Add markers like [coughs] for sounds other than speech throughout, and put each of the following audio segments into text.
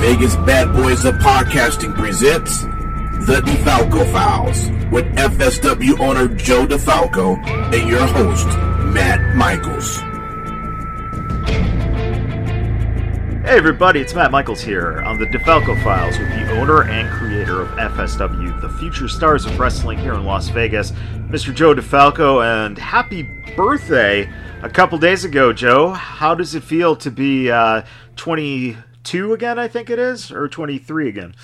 Vegas Bad Boys of Podcasting presents The DeFalco Files with FSW owner Joe DeFalco and your host, Matt Michaels. Hey everybody, it's Matt Michaels here on the DeFalco Files with the owner and creator of FSW, the future stars of wrestling here in Las Vegas, Mr. Joe DeFalco, and happy birthday a couple days ago, Joe. How does it feel to be uh, 22 again, I think it is, or 23 again?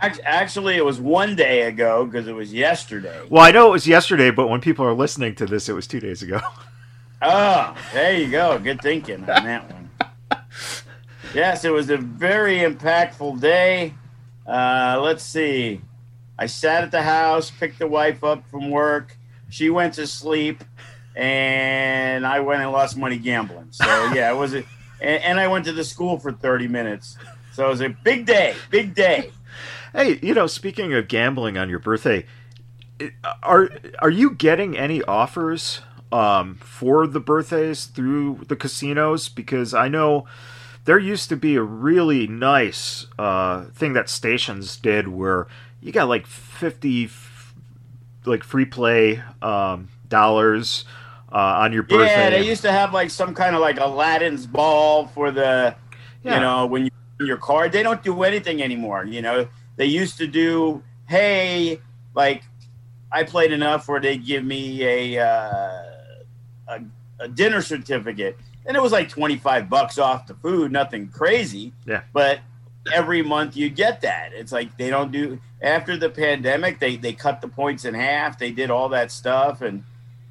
Actually, it was one day ago because it was yesterday. Well, I know it was yesterday, but when people are listening to this, it was two days ago. Oh, [laughs] there you go. Good thinking on that one. Yes, it was a very impactful day. Uh, let's see. I sat at the house, picked the wife up from work. She went to sleep, and I went and lost money gambling. So yeah, it was a, and, and I went to the school for thirty minutes. So it was a big day, big day. Hey, you know, speaking of gambling on your birthday, are are you getting any offers um, for the birthdays through the casinos? Because I know there used to be a really nice uh, thing that stations did where you got like 50 f- like free play um, dollars on your birthday. Yeah, they used to have like some kind of like Aladdin's ball for the, Yeah. you know, when you in your card. They don't do anything anymore. You know, they used to do, hey, like I played enough where they give me a, uh, a a dinner certificate, and it was like twenty five bucks off the food, nothing crazy. Yeah. but every month you get that. It's like they don't do after the pandemic. They they cut the points in half. They did all that stuff, and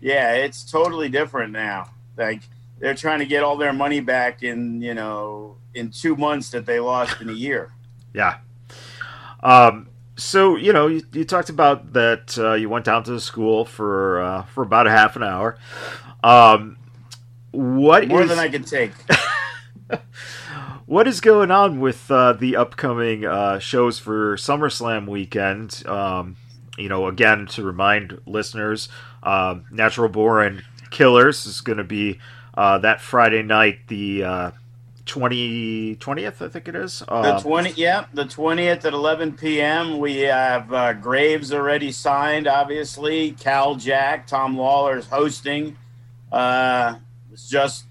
yeah, it's totally different now. Like they're trying to get all their money back in you know in two months that they lost in a year. Yeah. Um, so you know, you, you talked about that uh, you went down to the school for uh, for about a half an hour. Um, what More is- than I can take. [laughs] what is going on with uh, the upcoming uh, shows for SummerSlam weekend? Um, you know, again to remind listeners, um, Natural Born Killers is going to be uh, that Friday night, the uh, 20, 20th, I think it is. The Um, twenty, yeah, the twentieth at eleven p.m. We have uh, Graves already signed. Obviously, Kal Jak, Tom Lawlor is hosting. Uh, was just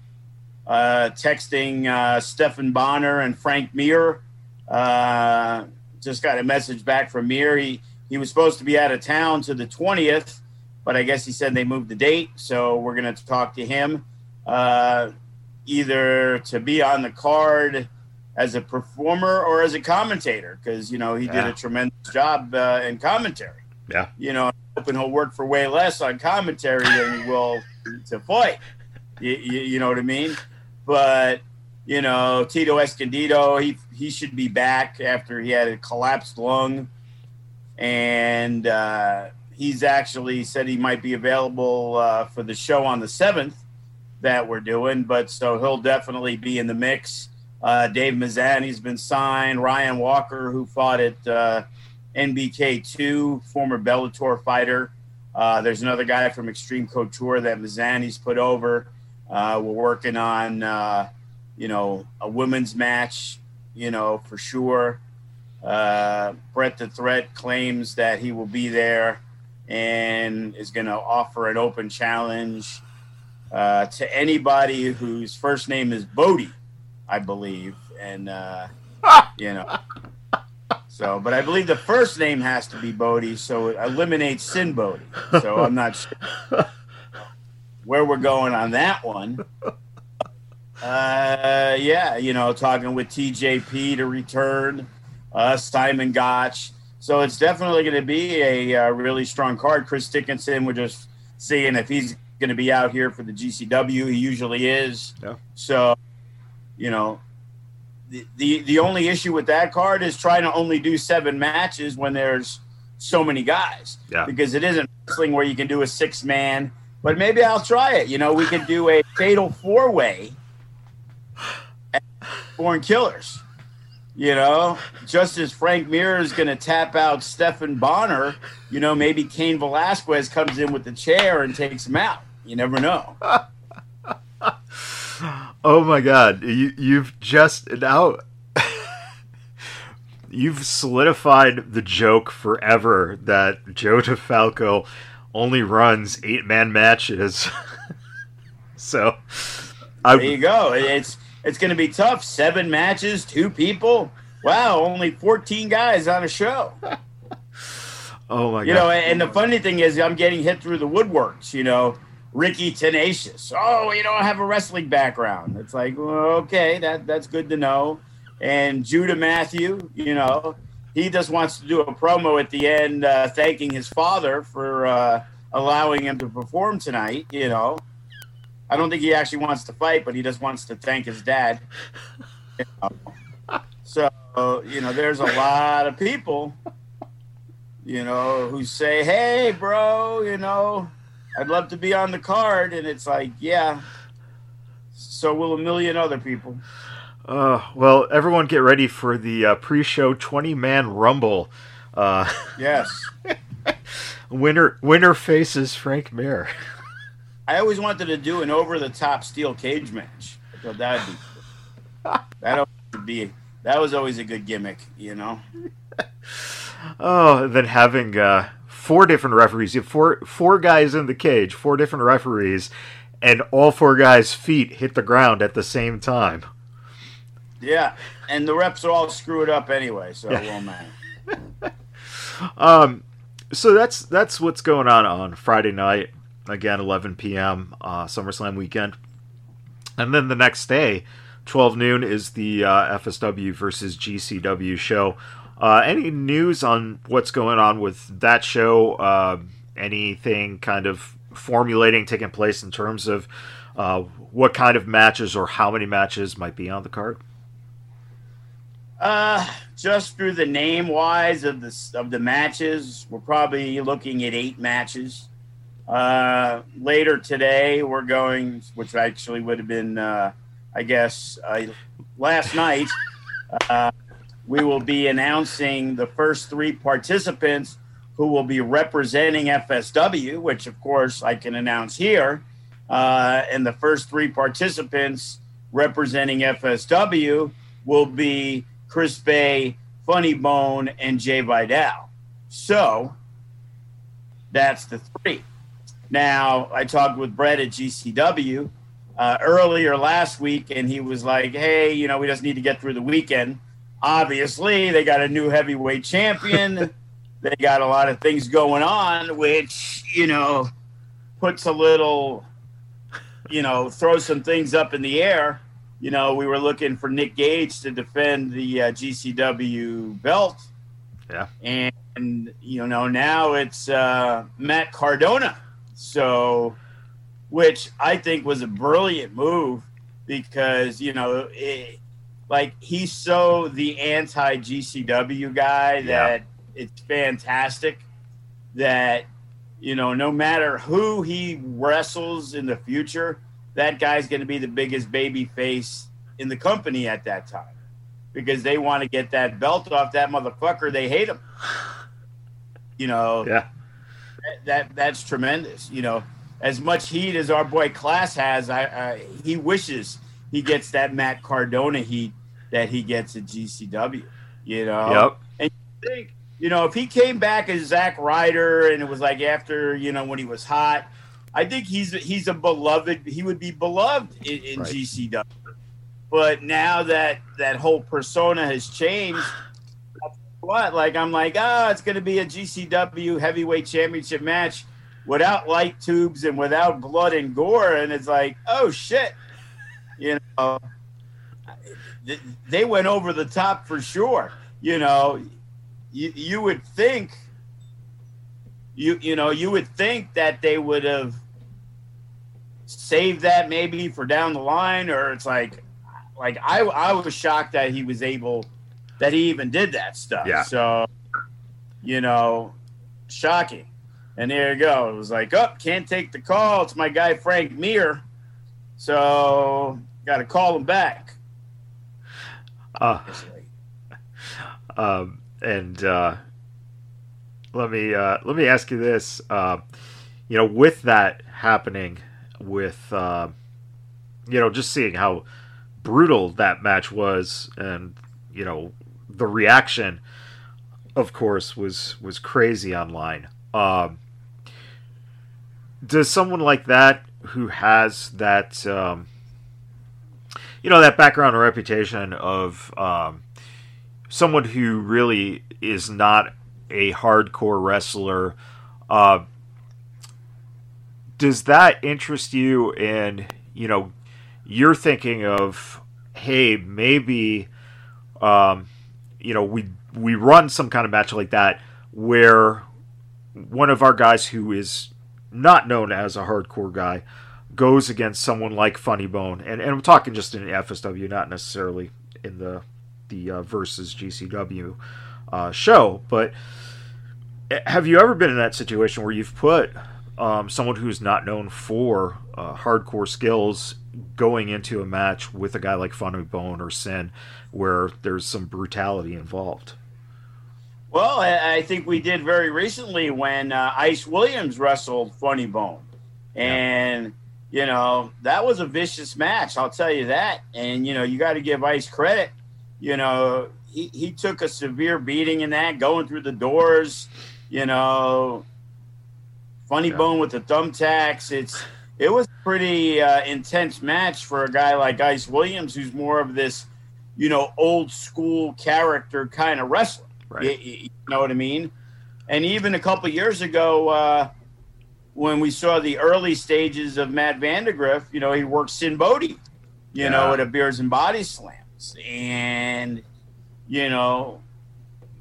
uh, texting uh, Stephan Bonnar and Frank Mir. Uh, just got a message back from Mir. He he was supposed to be out of town to the twentieth, but I guess he said they moved the date. So we're gonna talk to him. Uh, either to be on the card as a performer or as a commentator because you know he did a tremendous job uh, in commentary. Yeah. You know, I'm hoping he'll work for way less on commentary than he will to fight. You, you, you know what I mean? But you know, Tito Escondido, he he should be back after he had a collapsed lung, and uh, he's actually said he might be available uh, for the show on the seventh that we're doing. But so he'll definitely be in the mix. Uh, Dave Mazzani's been signed. Ryan Walker, who fought at uh, NBK two, former Bellator fighter. Uh, there's another guy from Extreme Couture that Mazzani's put over. Uh, we're working on, uh, you know, a women's match, you know, for sure. Uh, Brett the Threat claims that he will be there and is going to offer an open challenge uh, to anybody whose first name is Bodie, I believe. And, uh, you know, so, but I believe the first name has to be Bodie, so it eliminates Sinn Bodhi. So I'm not sure [laughs] where we're going on that one. Uh, yeah, you know, talking with TJP to return, uh, Simon Gotch. So it's definitely going to be a uh, really strong card. Chris Dickinson, we're just seeing if he's going to be out here for the GCW. He usually is. Yeah. So, you know, the, the the only issue with that card is trying to only do seven matches when there's so many guys. Yeah. Because it isn't wrestling where you can do a six man. But maybe I'll try it. You know, we could do a fatal four way. Born Killers. You know, just as Frank Mir is going to tap out Stephan Bonnar, you know, maybe Cain Velasquez comes in with the chair and takes him out. You never know. [laughs] oh my God, you you've just now [laughs] you've solidified the joke forever that Joe DeFalco only runs eight man matches. [laughs] so I, there you go. It's it's going to be tough. Seven matches, two people. Wow, only 14 guys on a show. [laughs] oh my god. You know, and the funny thing is I'm getting hit through the woodworks, you know. Ricky Tenacious. Oh, you don't have a wrestling background. It's like, well, okay, that that's good to know. And Judah Matthew, you know, he just wants to do a promo at the end, uh, thanking his father for uh, allowing him to perform tonight. You know, I don't think he actually wants to fight, but he just wants to thank his dad. You know? So, you know, there's a lot of people, you know, who say, hey, bro, you know, I'd love to be on the card. And it's like, yeah, so will a million other people. Uh, well, everyone get ready for the uh, pre show 20 man rumble. Uh, yes. [laughs] winner, winner faces Frank Mir. I always wanted to do an over the top steel cage match. I thought that'd be [laughs] that would be that was always a good gimmick, you know. [laughs] oh, then having uh, four different referees. You have four four guys in the cage, four different referees, and all four guys' feet hit the ground at the same time. Yeah, and the reps are all screwed up anyway, so it won't matter. [laughs] um, so that's that's what's going on on Friday night again, 11 p.m. Uh, SummerSlam weekend, and then the next day, 12 noon is the uh, FSW versus GCW show. Uh, any news on what's going on with that show? Uh, anything kind of formulating taking place in terms of uh, what kind of matches or how many matches might be on the card? Uh, just through the name wise of the of the matches, we're probably looking at eight matches. Uh, later today, we're going, which actually would have been, uh, I guess, uh, last night. Uh, we will be announcing the first three participants who will be representing FSW, which, of course, I can announce here. Uh, and the first three participants representing FSW will be Chris Bey, Funny Bone, and Jay Vidal. So that's the three. Now, I talked with Brett at GCW uh, earlier last week, and he was like, hey, you know, we just need to get through the weekend. Obviously, they got a new heavyweight champion. [laughs] they got a lot of things going on, which, you know, puts a little, you know, throws some things up in the air. You know, we were looking for Nick Gage to defend the uh, GCW belt. Yeah. And, you know, now it's uh, Matt Cardona so, which I think was a brilliant move because, you know, it, like he's so the anti GCW guy that yeah. it's fantastic that, you know, no matter who he wrestles in the future, that guy's going to be the biggest baby face in the company at that time because they want to get that belt off that motherfucker. They hate him. You know, yeah that that's tremendous. You know, as much heat as our boy Class has, I, I he wishes he gets that Matt Cardona heat that he gets at GCW. You know, yep. And you think, you know, if he came back as Zack Ryder and it was like after you know when he was hot, I think he's he's a beloved. He would be beloved in, in right. GCW. But now that that whole persona has changed what? Like I'm like, ah, oh, it's going to be a GCW heavyweight championship match without light tubes and without blood and gore, and it's like, oh shit, you know, they went over the top for sure. You know, you you would think, you you know, you would think that they would have saved that maybe for down the line, or it's like, like I I was shocked that he was able that he even did that stuff. Yeah. So, you know, shocking. And there you go. It was like, oh, can't take the call. It's my guy Frank Mir. So got to call him back. Uh, um, and uh, let me uh, let me ask you this. Uh, you know, with that happening, with uh, you know, just seeing how brutal that match was, and you know, the reaction, of course, was was crazy online. Um, does someone like that who has that um, you know that background or reputation of um, someone who really is not a hardcore wrestler uh, does that interest you in you know you're thinking of hey maybe um, you know we we run some kind of match like that where one of our guys who is not known as a hardcore guy goes against someone like Funny Bone, and, and I'm talking just in FSW, not necessarily in the the uh, versus GCW uh, show. But eh, have you ever been in that situation where you've put um, someone who's not known for uh, hardcore skills going into a match with a guy like Funny Bone or Sin, where there's some brutality involved? Well, I think we did very recently when uh, Ice Williams wrestled Funny Bone, and. Yeah you know, that was a vicious match. I'll tell you that. And, you know, you got to give Ice credit. You know, he, he took a severe beating in that, going through the doors, you know, funny yeah. bone with the thumbtacks. It's, it was a pretty uh, intense match for a guy like Ice Williams, who's more of this, you know, old school character kind of wrestler. Right. You, you know what I mean? And even a couple years ago, uh, when we saw the early stages of Matt Vandagriff, you know, he worked Sinn Bodhi, you yeah. know, at a Beers and Body Slams. And, you know,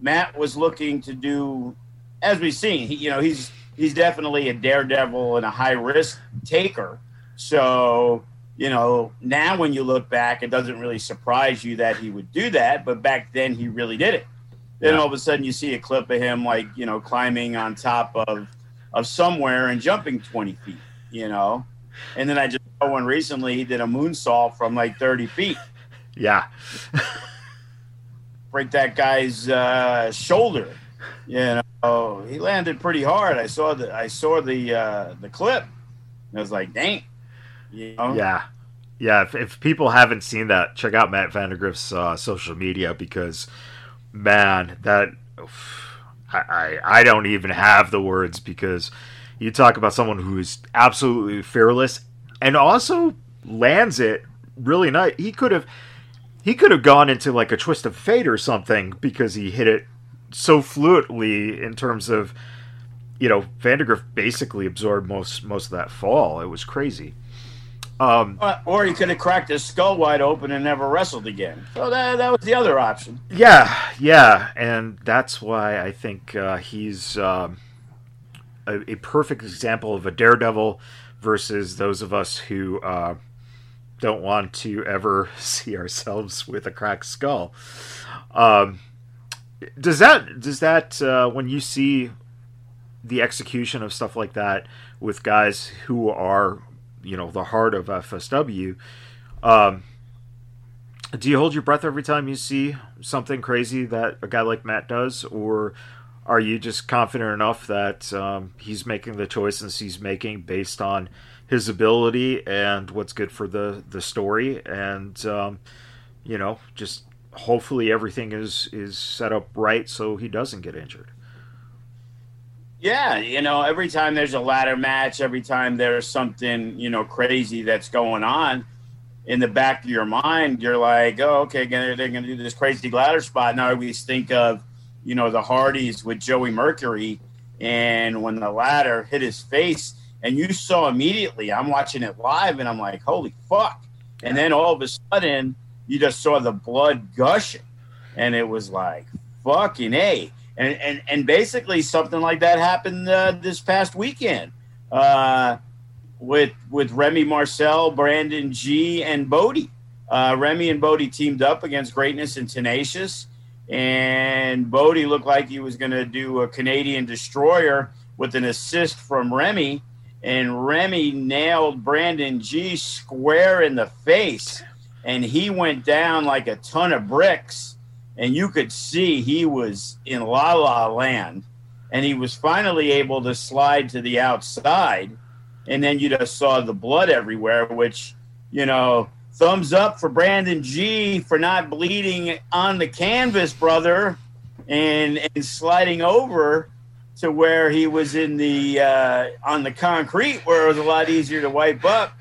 Matt was looking to do, as we've seen, he, you know, he's he's definitely a daredevil and a high risk taker. So, you know, now when you look back, it doesn't really surprise you that he would do that. But back then, he really did it. Then yeah. all of a sudden, you see a clip of him, like, you know, climbing on top of of somewhere and jumping 20 feet, you know? And then I just saw one recently, he did a moonsault from like 30 feet. Yeah. Break that guy's uh, shoulder. You know, he landed pretty hard. I saw the I saw the uh, the clip. And I was like, dang. You know? Yeah. Yeah, if, if, people haven't seen that, check out Matt Vandagriff's uh, social media because, man, that I, I don't even have the words because you talk about someone who is absolutely fearless and also lands it really nice. He could have he could have gone into like a twist of fate or something because he hit it so fluently in terms of you know Vandagriff basically absorbed most most of that fall. It was crazy. Um, or he could have cracked his skull wide open and never wrestled again. So that, that was the other option. Yeah, yeah, and that's why I think uh, he's um, a, a, perfect example of a daredevil versus those of us who uh, don't want to ever [laughs] see ourselves with a cracked skull. Um, does that does that uh, when you see the execution of stuff like that with guys who are you know the heart of FSW. Um, do you hold your breath every time you see something crazy that a guy like Matt does, or are you just confident enough that um, he's making the choices he's making based on his ability and what's good for the the story, and um, you know, just hopefully everything is is set up right so he doesn't get injured. Yeah, you know, every time there's a ladder match, every time there's something, you know, crazy that's going on in the back of your mind, you're like, oh, okay, they're going to do this crazy ladder spot. Now I always think of, you know, the Hardys with Joey Mercury. And when the ladder hit his face, and you saw immediately, I'm watching it live and I'm like, holy fuck. And then all of a sudden, you just saw the blood gushing. And it was like, fucking A and and and basically something like that happened uh, this past weekend uh, with with Remy Marcel, Brandon G, and Bodie. uh, Remy and Bodie teamed up against Greatness and Tenacious, and Bodie looked like he was going to do a Canadian destroyer with an assist from Remy, and Remy nailed Brandon G square in the face, and he went down like a ton of bricks, and you could see he was in la la land, and he was finally able to slide to the outside, and then you just saw the blood everywhere, which you know thumbs up for Brandon G for not bleeding on the canvas, brother, and and sliding over to where he was in the uh, on the concrete, where it was a lot easier to wipe up,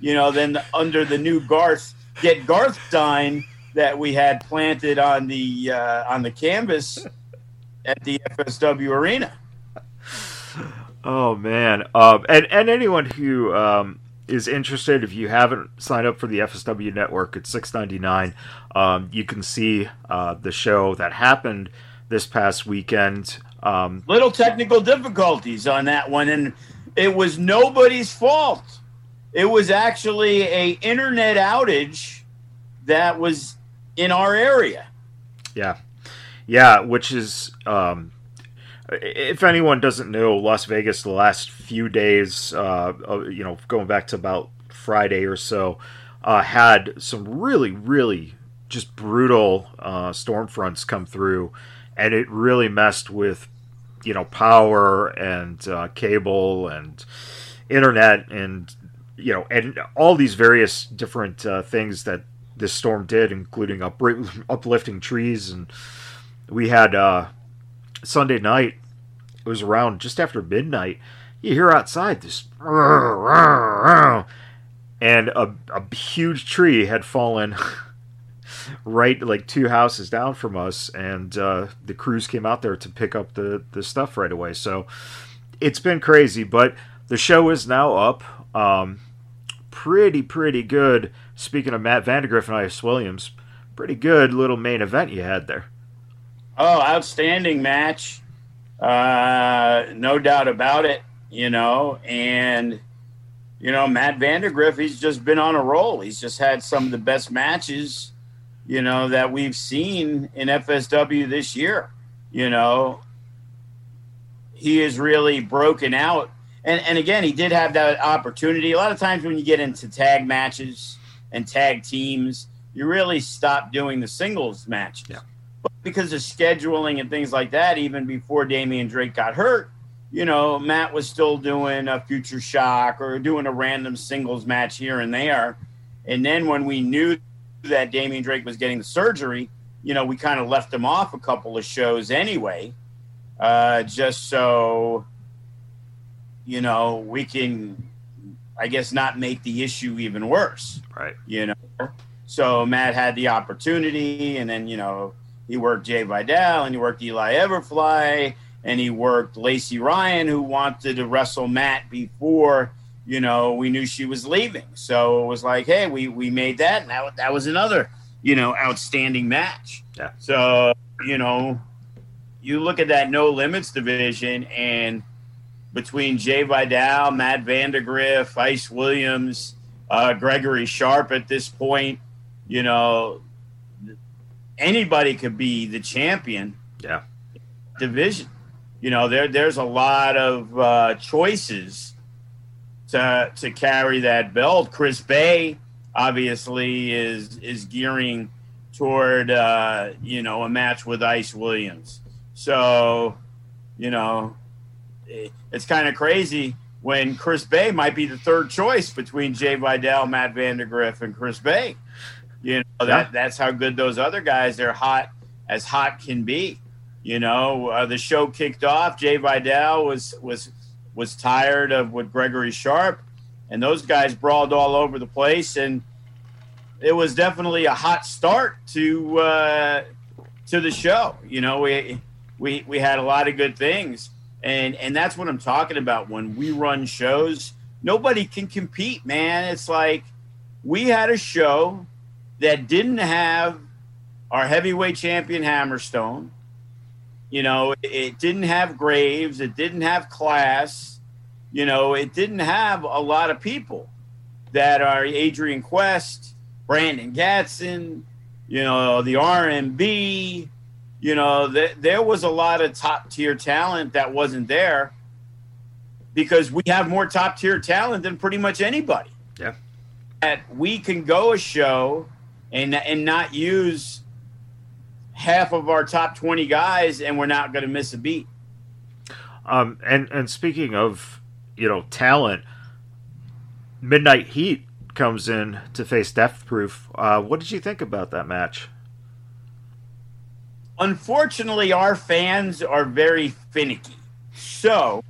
you know, than under the new Garth get Garth Stein that we had planted on the uh, on the canvas at the FSW arena. Oh man, um, and and anyone who um, is interested, if you haven't signed up for the FSW network, it's six ninety nine. Um, you can see uh, the show that happened this past weekend. Um, Little technical difficulties on that one, and it was nobody's fault. It was actually a internet outage that was in our area. Yeah, yeah, which is um, if anyone doesn't know Las Vegas, the last few days, uh, you know, going back to about Friday or so, uh, had some really, really just brutal uh, storm fronts come through, and it really messed with, you know, power and uh, cable and internet and you know and all these various different uh, things that this storm did, including [laughs] uplifting trees and we had uh, Sunday night, it was around just after midnight. You hear outside this, [laughs] and a, a huge tree had fallen [laughs] right like two houses down from us, and uh, the crews came out there to pick up the the stuff right away. So it's been crazy, but the show is now up. Um, pretty pretty good. Speaking of Matt Vandagriff and Ice Williams, pretty good little main event you had there. Oh, outstanding match. Uh, no doubt about it, you know. And, you know, Matt Vandagriff, he's just been on a roll. He's just had some of the best matches, you know, that we've seen in FSW this year. You know, he is really broken out. And, and again, he did have that opportunity. A lot of times when you get into tag matches and tag teams, you really stop doing the singles matches. Yeah because of scheduling and things like that, even before Damian Drake got hurt, you know, Matt was still doing a future shock or doing a random singles match here and there. And then when we knew that Damian Drake was getting the surgery, you know, we kind of left him off a couple of shows anyway, uh, just so, you know, we can, I guess, not make the issue even worse. Right. You know, so Matt had the opportunity, and then, you know, he worked Jay Vidal and he worked Eli Everfly and he worked Lacey Ryan, who wanted to wrestle Matt before you know we knew she was leaving. So it was like, hey, we we made that, and that that was another you know outstanding match. Yeah. So you know, you look at that no limits division and between Jay Vidal, Matt Vandagriff, Ice Williams, uh, Gregory Sharp at this point, you know, anybody could be the champion. Yeah. Division. You know, there there's a lot of uh, choices to to carry that belt. Chris Bey obviously is is gearing toward uh, you know a match with Ice Williams. So, you know, it's kind of crazy when Chris Bey might be the third choice between Jay Vidal, Matt Vandagriff, and Chris Bey. You know that that's how good those other guys. They're hot as hot can be. You know, uh, the show kicked off. Jay Vidal was was was tired of what Gregory Sharp, and those guys brawled all over the place, and it was definitely a hot start to uh, to the show. You know, we we we had a lot of good things, and and that's what I'm talking about. When we run shows, nobody can compete, man. It's like we had a show that didn't have our heavyweight champion Hammerstone. You know, it didn't have Graves. It didn't have class. You know, it didn't have a lot of people that are Adrian Quest Brandon Gatson, you know, the RMB, you know, th- there was a lot of top tier talent that wasn't there because we have more top tier talent than pretty much anybody. Yeah. That we can go a show and and not use half of our top 20 guys and we're not going to miss a beat. Um, and and speaking of you know talent, Midnight Heat comes in to face Death Proof. Uh, what did you think about that match? Unfortunately, our fans are very finicky. So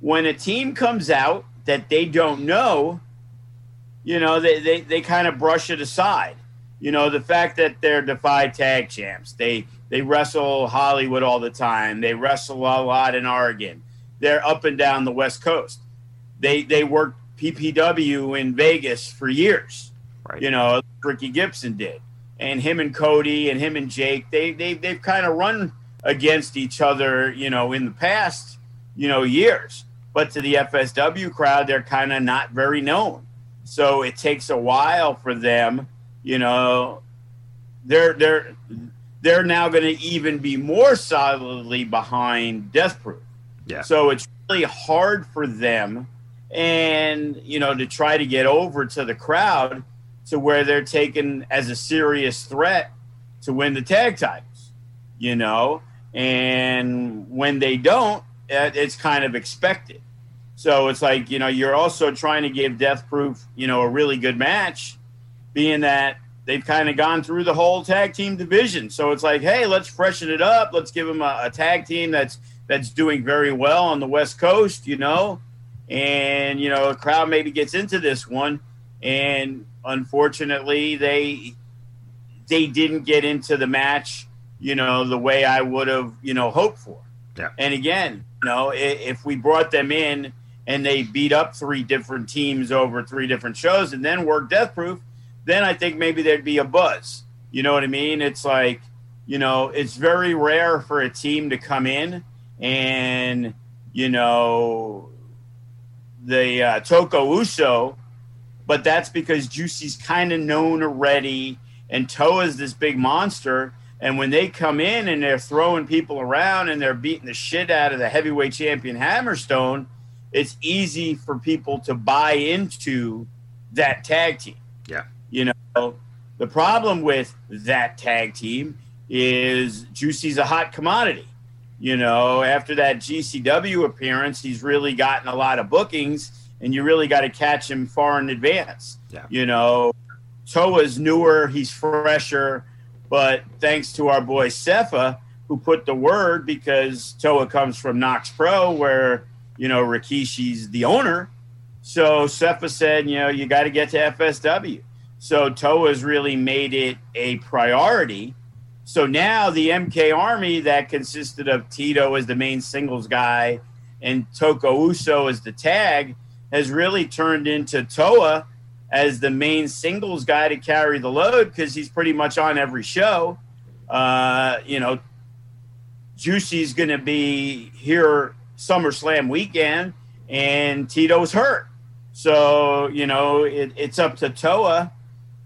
when a team comes out that they don't know, you know, they, they, they kind of brush it aside. You know, the fact that they're Defy tag champs, they they wrestle Hollywood all the time. They wrestle a lot in Oregon. They're up and down the West Coast. They they worked PPW in Vegas for years. Right. You know, Ricky Gibson did. And him and Cody and him and Jake, they they they've kind of run against each other, you know, in the past, you know, years. But to the FSW crowd, they're kind of not very known. So it takes a while for them, you know, they're they're they're now going to even be more solidly behind Death Proof. Yeah. So it's really hard for them and you know to try to get over to the crowd to where they're taken as a serious threat to win the tag titles you know? And when they don't eh, it's kind of expected. So it's like you know you're also trying to give death proof you know a really good match being that they've kind of gone through the whole tag team division. So it's like hey let's freshen it up. Let's give them a, a tag team that's that's doing very well on the west coast you know? And you know a crowd maybe gets into this one. And unfortunately they they didn't get into the match you know the way i would have you know hoped for. Yeah. and again you know if, if we brought them in and they beat up three different teams over three different shows and then work death proof then i think maybe there'd be a buzz. You know what i mean? It's like you know it's very rare for a team to come in and you know the uh, Toko Uso, but that's because Juicy's kind of known already, and Toa's this big monster. And when they come in and they're throwing people around and they're beating the shit out of the heavyweight champion Hammerstone, it's easy for people to buy into that tag team. Yeah. You know, the problem with that tag team is Juicy's a hot commodity. You know, after that GCW appearance, he's really gotten a lot of bookings, and you really got to catch him far in advance. Yeah. You know, Toa's newer, he's fresher, but thanks to our boy Sefa, who put the word because Toa comes from Knox Pro, where, you know, Rikishi's the owner. So Sefa said, you know, you got to get to FSW. So Toa's really made it a priority. So now the MK Army that consisted of Tito as the main singles guy and Toko Uso as the tag has really turned into Toa as the main singles guy to carry the load because he's pretty much on every show. Uh, you know, Juicy's going to be here SummerSlam weekend, and Tito's hurt. So, you know, it, it's up to Toa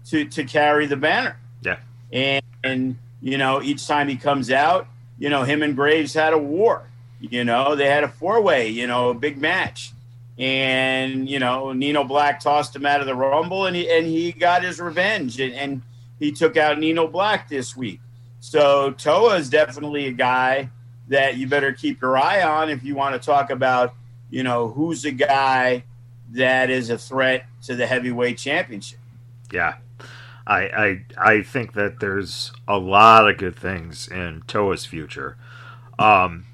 to, to carry the banner. Yeah. And, and, you know, each time he comes out, you know, him and Graves had a war. You know, they had a four way, you know, a big match. And, you know, Nino Black tossed him out of the Rumble and he, and he got his revenge and, and he took out Nino Black this week. So Toa is definitely a guy that you better keep your eye on if you want to talk about, you know, who's a guy that is a threat to the heavyweight championship. Yeah. I, I I think that there's a lot of good things in Toa's future. Um,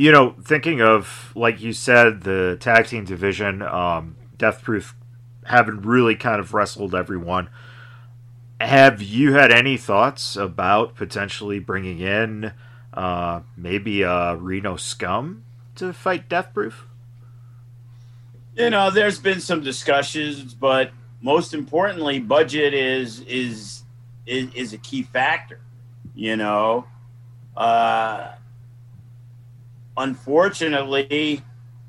you know, thinking of like you said, the tag team division, um, Death Proof having really kind of wrestled everyone. Have you had any thoughts about potentially bringing in uh, maybe uh, Reno Scum to fight Death Proof? You know, there's been some discussions, but most importantly, budget is is is, is a key factor. You know, uh, unfortunately,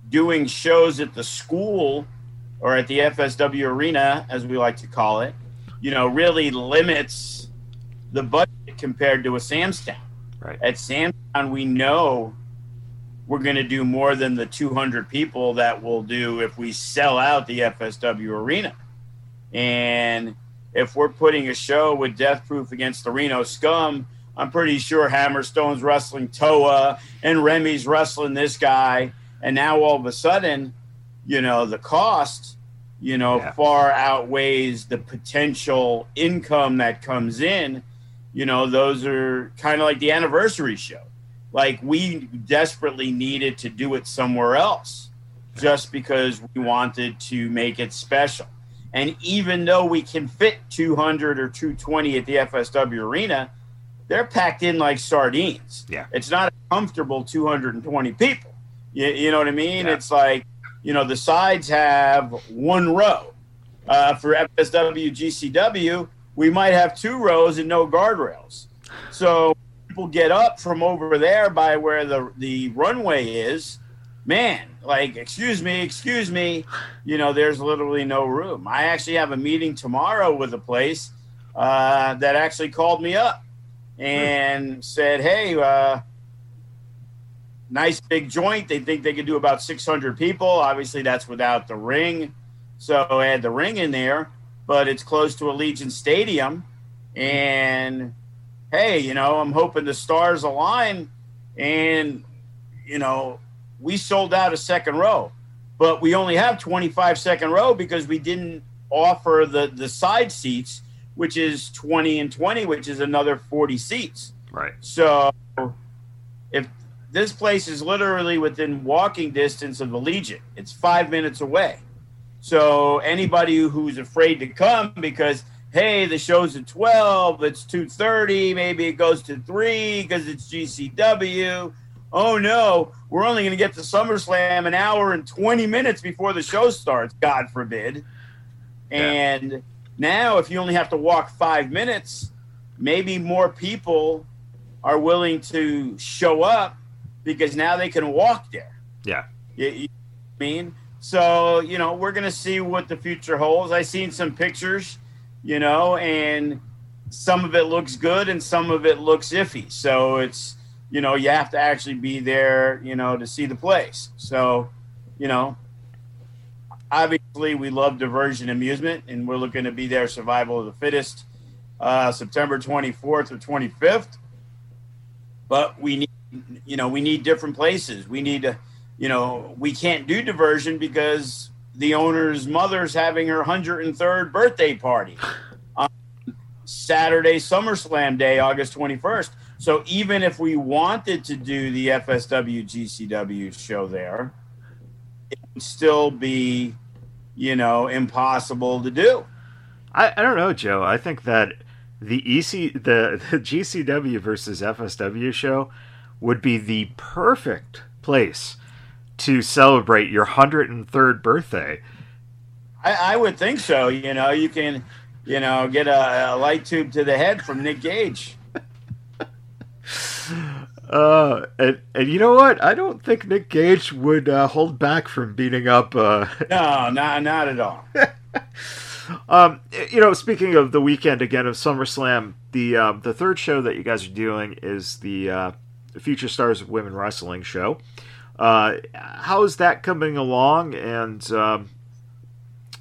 doing shows at the school or at the FSW arena, as we like to call it, you know, really limits the budget compared to a Sam's Town. Right. At Sam's Town, we know we're going to do more than the 200 people that we'll do if we sell out the FSW arena. And if we're putting a show with Death Proof against the Reno Scum, I'm pretty sure Hammerstone's wrestling Toa and Remy's wrestling this guy. And now all of a sudden, you know, the cost, you know, Yeah. far outweighs the potential income that comes in. You know, those are kind of like the anniversary show. Like we desperately needed to do it somewhere else just because we wanted to make it special. And even though we can fit 200 or 220 at the FSW arena, they're packed in like sardines. Yeah. It's not a comfortable 220 people. You, you know what I mean? Yeah. It's like, you know, the sides have one row. Uh, for FSW, GCW, we might have two rows and no guardrails. So people get up from over there by where the, the runway is. Man, like, excuse me, excuse me. You know, there's literally no room. I actually have a meeting tomorrow with a place uh, that actually called me up and said, hey, uh, nice big joint. They think they could do about 600 people. Obviously, that's without the ring. So had the ring in there, but it's close to Allegiant Stadium. And hey, you know, I'm hoping the stars align. And, you know, we sold out a second row, but we only have 25 second row because we didn't offer the, the side seats, which is 20 and 20, which is another 40 seats. Right. So if this place is literally within walking distance of the Legion, it's five minutes away. So anybody who's afraid to come because hey, the show's at twelve, it's two thirty, maybe it goes to three because it's GCW. Oh no, we're only going to get to SummerSlam an hour and twenty minutes before the show starts. God forbid. And now, if you only have to walk five minutes, maybe more people are willing to show up because now they can walk there. Yeah. You, you mean? So, you know, we're going to see what the future holds. I seen some pictures, you know, and some of it looks good and some of it looks iffy. So it's, you know, you have to actually be there, you know, to see the place. So, you know, obviously we love diversion amusement and we're looking to be there survival of the fittest uh, September 24th or 25th. But we need, you know, we need different places. We need to, you know, we can't do diversion because the owner's mother's having her 103rd birthday party on Saturday, SummerSlam Day, August 21st. So even if we wanted to do the FSW GCW show there, it would still be, you know, impossible to do. I, I don't know, Joe. I think that the EC the, [laughs] the GCW versus FSW show would be the perfect place to celebrate your 103rd birthday. I, I would think so. You know, you can, you know, get a, a light tube to the head from Nick Gage. Uh, and, and you know what? I don't think Nick Gage would uh, hold back from beating up. Uh, No, not not at all. [laughs] um, you know, speaking of the weekend again of SummerSlam, the um, the third show that you guys are doing is the uh, Future Stars of Women Wrestling show. Uh, how's that coming along? And um,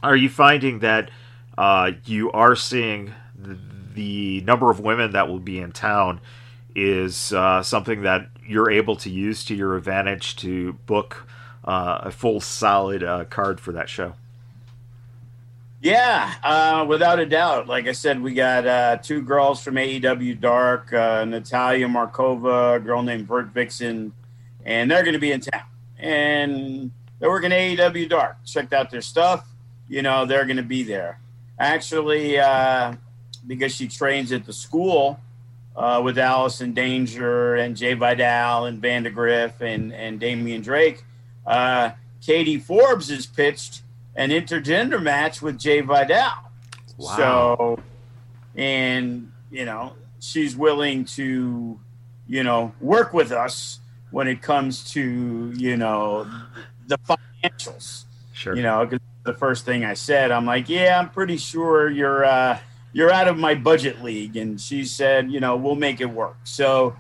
are you finding that uh, you are seeing the, the number of women that will be in town is uh, something that you're able to use to your advantage to book uh, a full solid uh, card for that show? Yeah, uh, without a doubt. Like I said, we got uh, two girls from AEW Dark, uh, Natalia Markova, a girl named Vert Vixen, and they're going to be in town. And they're working AEW Dark. Checked out their stuff. You know, they're going to be there. Actually, because she trains at the school uh, with Allison Danger and Jay Vidal and Vandagriff and, and Damian Drake, uh, Katie Forbes has pitched an intergender match with Jay Vidal. Wow. So, and you know, she's willing to, you know, work with us when it comes to, you know, the financials. Sure. You know, 'cause the first thing I said, I'm like, yeah, I'm pretty sure your uh, you're out of my budget league. And she said, you know, we'll make it work. So,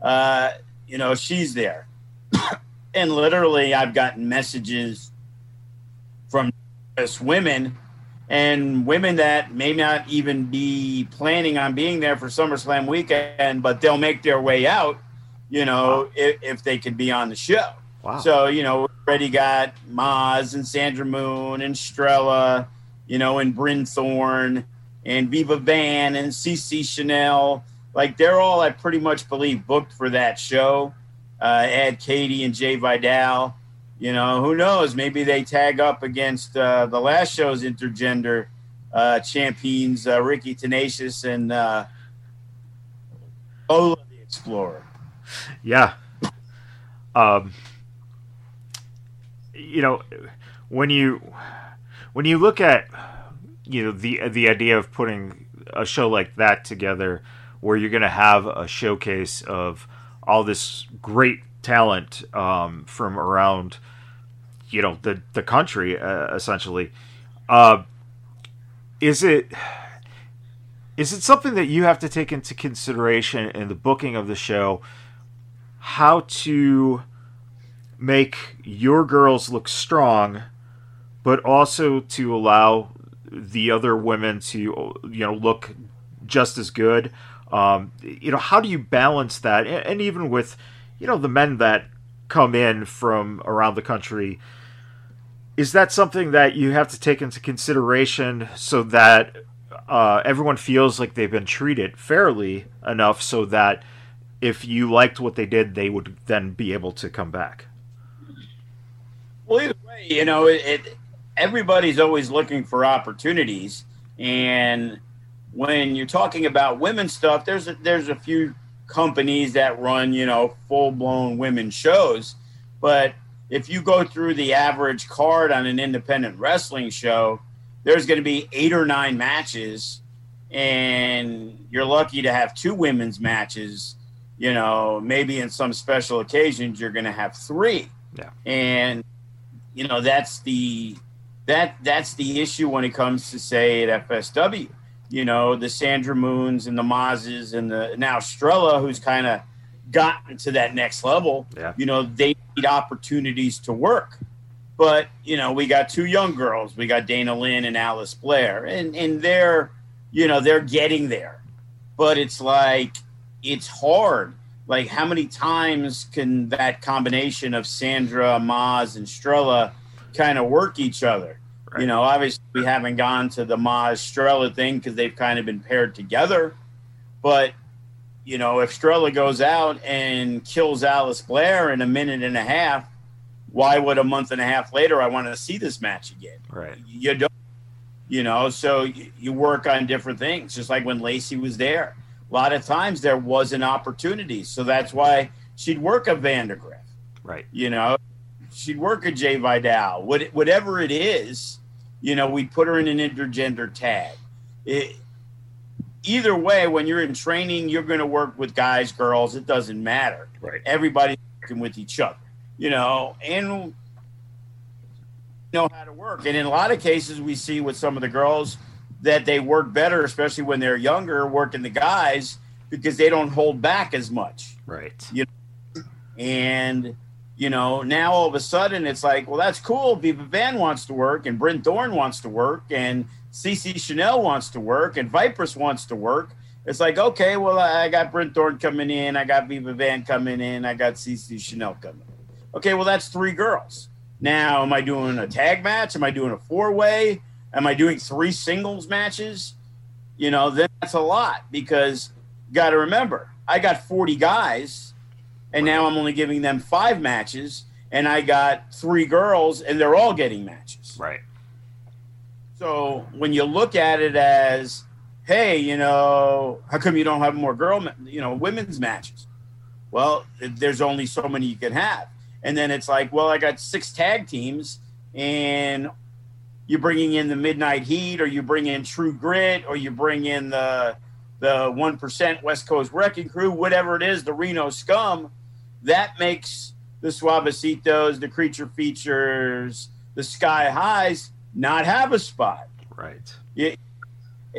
uh, you know, she's there. [coughs] and literally, I've gotten messages from us women and women that may not even be planning on being there for SummerSlam weekend, but they'll make their way out, you know, wow. if, if, they could be on the show. Wow. So, you know, we've already got Maz and Sandra Moon and Strella, you know, and Bryn Thorne and Viva Van and CC Chanel. Like they're all, I pretty much believe, booked for that show. Uh, add Katie and Jay Vidal. You know, who knows? Maybe they tag up against uh, the last show's intergender uh, champions, uh, Ricky Tenacious and uh, Ola the Explorer. Yeah. Um, you know, when you when you look at you know the the idea of putting a show like that together where you're going to have a showcase of all this great talent um, from around you know the the country uh, essentially uh, is it is it something that you have to take into consideration in the booking of the show? How to make your girls look strong but also to allow the other women to you know look just as good. Um, you know, how do you balance that? And, even with you know the men that come in from around the country, is that something that you have to take into consideration so that uh, everyone feels like they've been treated fairly enough, so that if you liked what they did, they would then be able to come back. Well, either way, you know, it, it everybody's always looking for opportunities. And when you're talking about women stuff there's a, there's a few companies that run you know full-blown women shows. But if you go through the average card on an independent wrestling show there's going to be eight or nine matches and you're lucky to have two women's matches. You know maybe in some special occasions you're going to have three. Yeah. And you know that's the that that's the issue when it comes to say at FSW. You know, the Sandra Moons and the Mazes and the now Strella, who's kind of gotten to that next level. Yeah. You know, they need opportunities to work. But, you know, we got two young girls. We got Dana Lynn and Alice Blair. And and they're, you know, they're getting there. But it's like it's hard. Like how many times can that combination of Sandra, Maz, and Strella kind of work each other. Right. You know, obviously we haven't gone to the Maz Strella thing because they've kind of been paired together. But you know, if Strella goes out and kills Alice Blair in a minute and a half, why would a month and a half later I want to see this match again? Right. You don't. You know, so you work on different things, just like when Lacey was there. A lot of times there was an opportunity. so that's why she'd work a Vandagriff. Right. You know, she'd work a Jay Vidal, what, whatever it is, you know, we'd put her in an intergender tag. It, either way, when you're in training, you're going to work with guys, girls. It doesn't matter. Right. Everybody's working with each other, you know, and know how to work. And in a lot of cases, we see with some of the girls that they work better, especially when they're younger, working the guys because they don't hold back as much. Right. You know? And you know, now all of a sudden it's like, well, that's cool. Viva Van wants to work, and Bryn Thorne wants to work, and CC Chanel wants to work, and Vipers wants to work. It's like, okay, well, I got Bryn Thorne coming in, I got Viva Van coming in, I got CC Chanel coming. In. Okay, well, that's three girls. Now, am I doing a tag match? Am I doing a four way? Am I doing three singles matches? You know, that's a lot because got to remember, I got 40 guys and now I'm only giving them five matches, and I got three girls, and they're all getting matches. Right. So when you look at it as, hey, you know, how come you don't have more girl, you know, women's matches? Well, there's only so many you can have, and then it's like, well, I got six tag teams, and you're bringing in the Midnight Heat, or you bring in True Grit, or you bring in the the one percent West Coast Wrecking Crew, whatever it is, the Reno Scum that makes the Suavecitos, the creature features, the Sky Highs not have a spot. Right.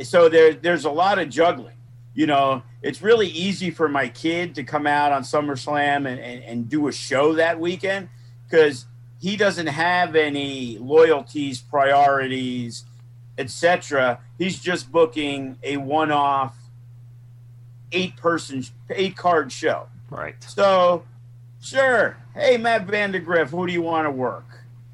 So there, there's a lot of juggling. You know, it's really easy for my kid to come out on SummerSlam and, and, and do a show that weekend because he doesn't have any loyalties, priorities, etc. He's just booking a one-off eight-person, eight-card show. Right. So, sure. Hey, Matt Vandagriff, who do you want to work?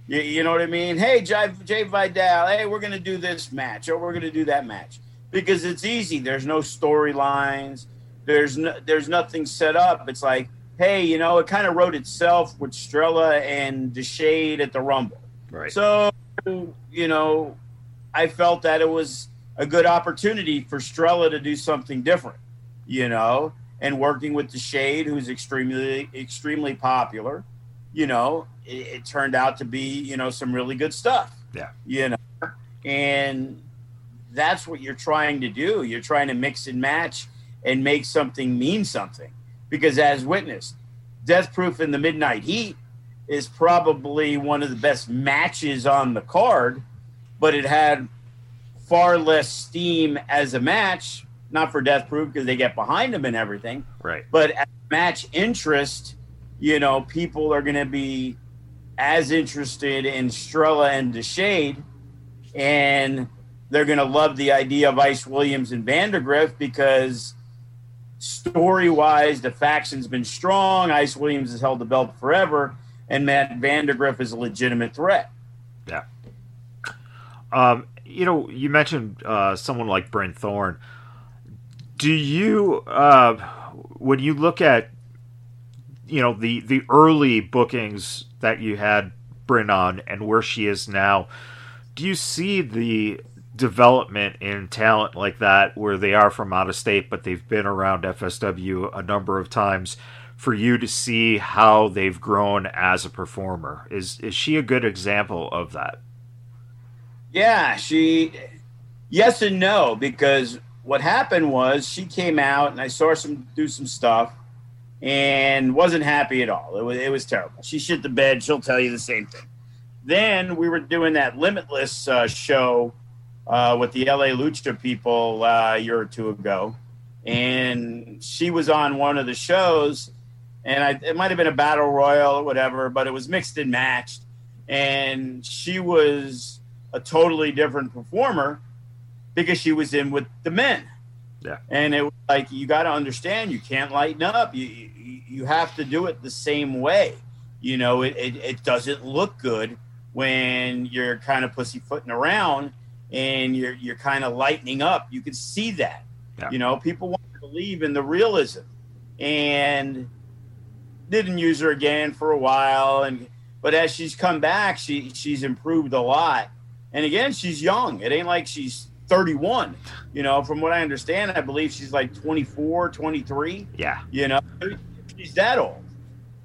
You, you know what I mean? Hey, Jay, Jay Vidal, hey, we're going to do this match or we're going to do that match because it's easy. There's no storylines. There's no, there's nothing set up. It's like, hey, you know, it kind of wrote itself with Strella and DeShade at the Rumble. Right. So, you know, I felt that it was a good opportunity for Strella to do something different, you know, and working with the Shade, who's extremely, extremely popular, you know, it, it turned out to be, you know, some really good stuff. Yeah. You know, and that's what you're trying to do. You're trying to mix and match and make something mean something. Because as witnessed, Death Proof in the Midnight Heat is probably one of the best matches on the card, but it had far less steam as a match, not for Death Proof because they get behind them and everything, Right. but match interest, you know, people are going to be as interested in Strella and DeShade, and they're going to love the idea of Ice Williams and Vandagriff because story wise, the faction's been strong. Ice Williams has held the belt forever, and Matt Vandagriff is a legitimate threat. Yeah. Um, you know, you mentioned uh, someone like Bryn Thorne. Do you, uh, when you look at, you know, the the early bookings that you had Bryn on and where she is now, do you see the development in talent like that where they are from out of state but they've been around FSW a number of times for you to see how they've grown as a performer? Is is she a good example of that? Yeah, she, yes and no, because what happened was she came out and I saw her some do some stuff and wasn't happy at all. It was it was terrible. She shit the bed. She'll tell you the same thing. Then we were doing that Limitless uh, show uh, with the LA Lucha people uh, a year or two ago, and she was on one of the shows, and I, it might have been a battle royal or whatever, but it was mixed and matched, and she was a totally different performer because she was in with the men. Yeah. And it was like you got to understand you can't lighten up. You, you you have to do it the same way. You know, it, it, it doesn't look good when you're kind of pussyfooting around and you're you're kind of lightening up. You can see that. Yeah. You know, people want to believe in the realism. And didn't use her again for a while and but as she's come back, she she's improved a lot. And again, she's young. It ain't like she's 31. You know, from what I understand, I believe she's like 24, 23. yeah You know, she's that old.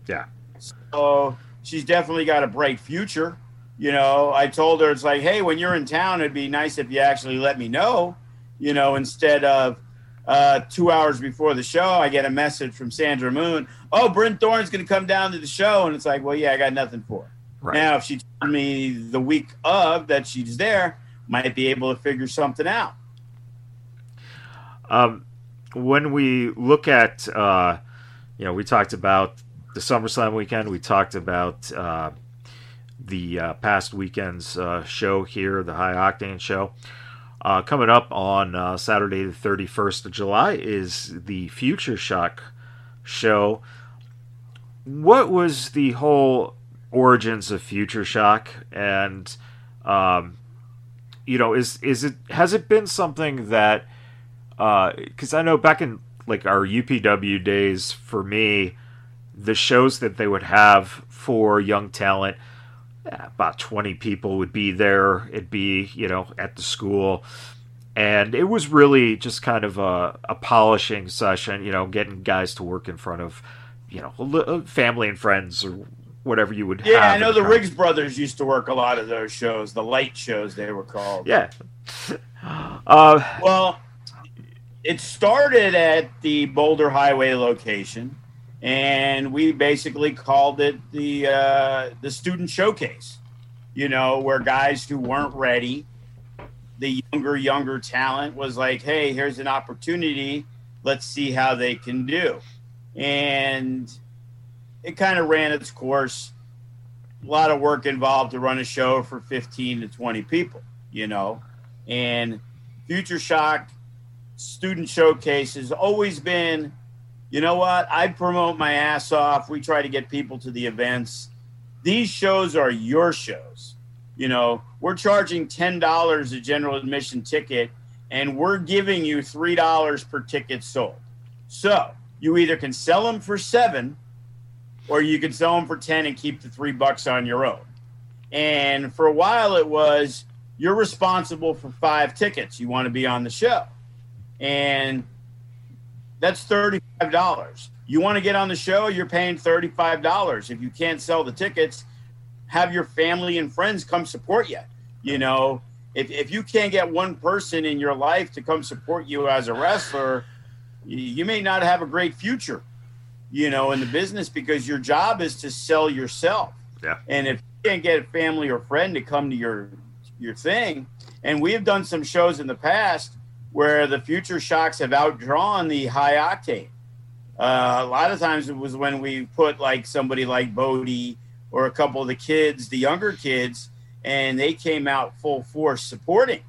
Yeah. So she's definitely got a bright future. You know, I told her it's like, hey, when you're in town, it'd be nice if you actually let me know. You know, instead of uh, two hours before the show, I get a message from Sandra Moon. Oh, Bryn Thorne's going to come down to the show, and it's like, well, yeah, I got nothing for her. right Now, if she told me the week of that she's there, might be able to figure something out. Um, when we look at, uh, you know, we talked about the SummerSlam weekend. We talked about uh, the uh, past weekend's uh, show here, the High Octane show. Uh, coming up on uh, Saturday, the 31st of July, is the Future Shock show. What was the whole origins of Future Shock? And, um, you know, is is it has it been something that uh, because I know back in like our UPW days, for me, the shows that they would have for young talent, about twenty people would be there. It'd be you know at the school, and it was really just kind of a, a polishing session. You know, getting guys to work in front of you know family and friends or whatever you would have. Yeah, I know the Riggs brothers used to work a lot of those shows, the light shows they were called. Yeah. Uh, Well, it started at the Boulder Highway location, and we basically called it the uh, the student showcase. You know, where guys who weren't ready the younger, younger talent was like, hey, here's an opportunity. Let's see how they can do. And it kind of ran its course. A lot of work involved to run a show for 15 to 20 people, you know. And Future Shock Student Showcase has always been, you know what? I promote my ass off. We try to get people to the events. These shows are your shows. You know, we're charging $10 a general admission ticket and we're giving you $3 per ticket sold. So you either can sell them for seven or you can sell them for 10 and keep the three bucks on your own. And for a while, it was you're responsible for five tickets. You want to be on the show. And that's $35. You want to get on the show, you're paying $35. If you can't sell the tickets, have your family and friends come support you. You know, if, if you can't get one person in your life to come support you as a wrestler, you, you may not have a great future, you know, in the business because your job is to sell yourself. Yeah. And if you can't get a family or friend to come to your your thing, and we have done some shows in the past where the future shocks have outdrawn the high octane. Uh, a lot of times it was when we put like somebody like Bodie or a couple of the kids, the younger kids, and they came out full force supporting,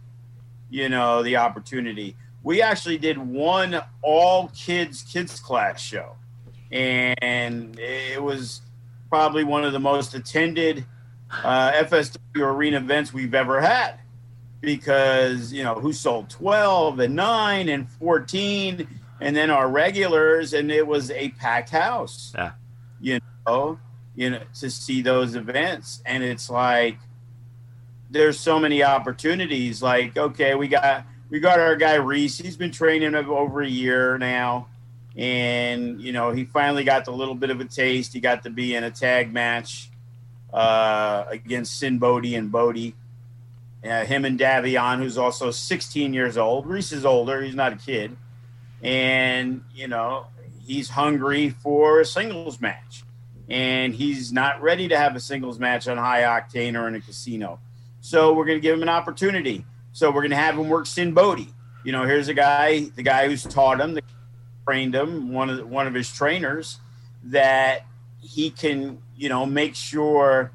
you know, the opportunity. We actually did one all kids kids class show, and it was probably one of the most attended uh, FSW arena events we've ever had. Because you know who sold 12 and 9 and 14 and then our regulars and it was a packed house. Yeah. you know you know to see those events. And it's like there's so many opportunities. Like okay we got we got our guy Reese. He's been training over a year now and you know he finally got the little bit of a taste he got to be in a tag match uh, against Sinn Bodhi and Bodie uh, him and Davion, who's also 16 years old. Reese is older; he's not a kid, and you know he's hungry for a singles match, and he's not ready to have a singles match on high octane or in a casino. So we're going to give him an opportunity. So we're going to have him work Sinn Bodhi. You know, here's a guy, the guy who's taught him, the, trained him, one of the, one of his trainers, that he can, you know, make sure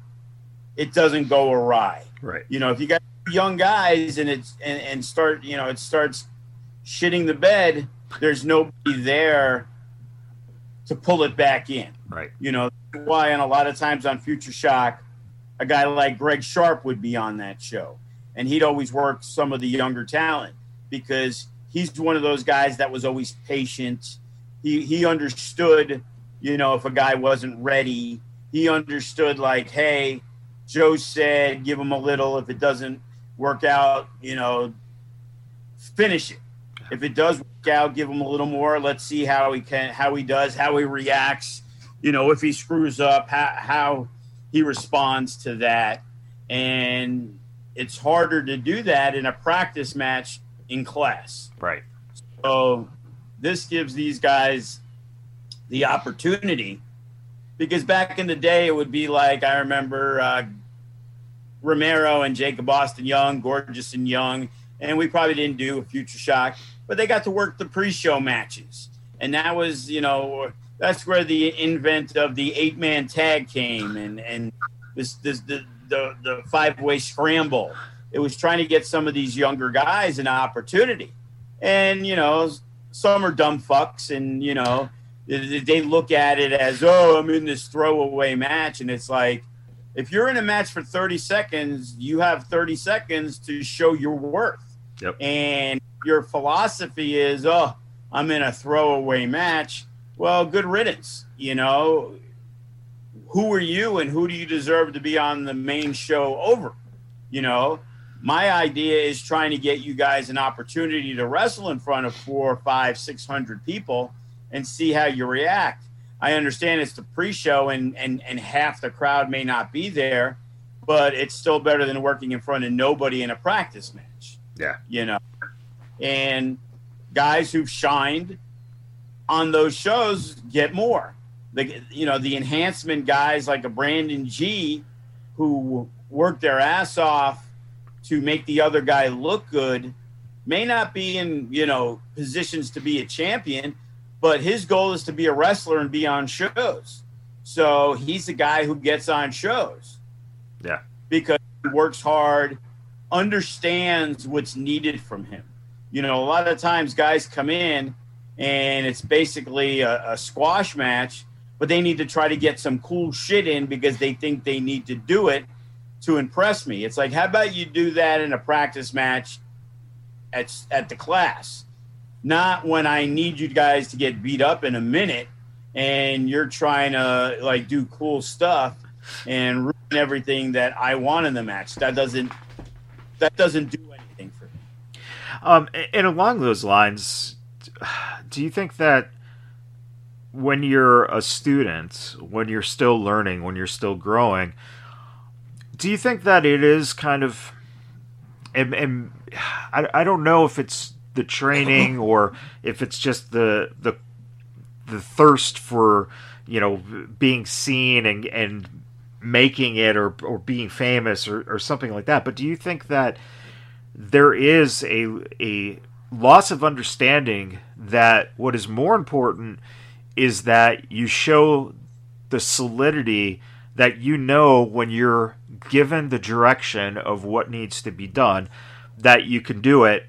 it doesn't go awry. Right. You know, if you got young guys and it's and, and start you know it starts shitting the bed there's nobody there to pull it back in Right. you know why and a lot of times on future shock a guy like greg sharp would be on that show and he'd always work some of the younger talent because he's one of those guys that was always patient he he understood you know if a guy wasn't ready he understood like hey joe said give him a little if it doesn't work out, you know, finish it. If it does work out, give him a little more. Let's see how he can, how he does, how he reacts. You know, if he screws up, how, how he responds to that. And it's harder to do that in a practice match in class. Right. So this gives these guys the opportunity because back in the day it would be like I remember uh, Romero and Jacob Austin Young, Gorgeous and Young, and we probably didn't do a Future Shock, but they got to work the pre-show matches, and that was you know that's where the invent of the eight-man tag came, and and this this the the, the five-way scramble. It was trying to get some of these younger guys an opportunity, and you know some are dumb fucks, and you know they look at it as oh I'm in this throwaway match, and it's like if you're in a match for 30 seconds, you have 30 seconds to show your worth. Yep. And your philosophy is, oh, I'm in a throwaway match. Well, good riddance. You know, who are you and who do you deserve to be on the main show over? You know, my idea is trying to get you guys an opportunity to wrestle in front of four, five, six hundred people and see how you react. I understand it's the pre-show and, and and half the crowd may not be there, but it's still better than working in front of nobody in a practice match. Yeah. You know. And guys who've shined on those shows get more. The you know, the enhancement guys like a Brandon G who worked their ass off to make the other guy look good may not be in you know positions to be a champion but his goal is to be a wrestler and be on shows. So he's the guy who gets on shows. Yeah. because he works hard understands what's needed from him. You know a lot of times guys come in and it's basically a, a squash match but they need to try to get some cool shit in because they think they need to do it to impress me. It's like, how about you do that in a practice match at at the class, not when I need you guys to get beat up in a minute and you're trying to like do cool stuff and ruin everything that I want in the match. That doesn't that doesn't do anything for me. Um, and along those lines, do you think that when you're a student, when you're still learning, when you're still growing, do you think that it is kind of, and, and I, I don't know if it's the training [laughs] or if it's just the the the thirst for you know being seen and and making it or or being famous or, or something like that. But do you think that there is a a loss of understanding that what is more important is that you show the solidity that you know when you're given the direction of what needs to be done that you can do it.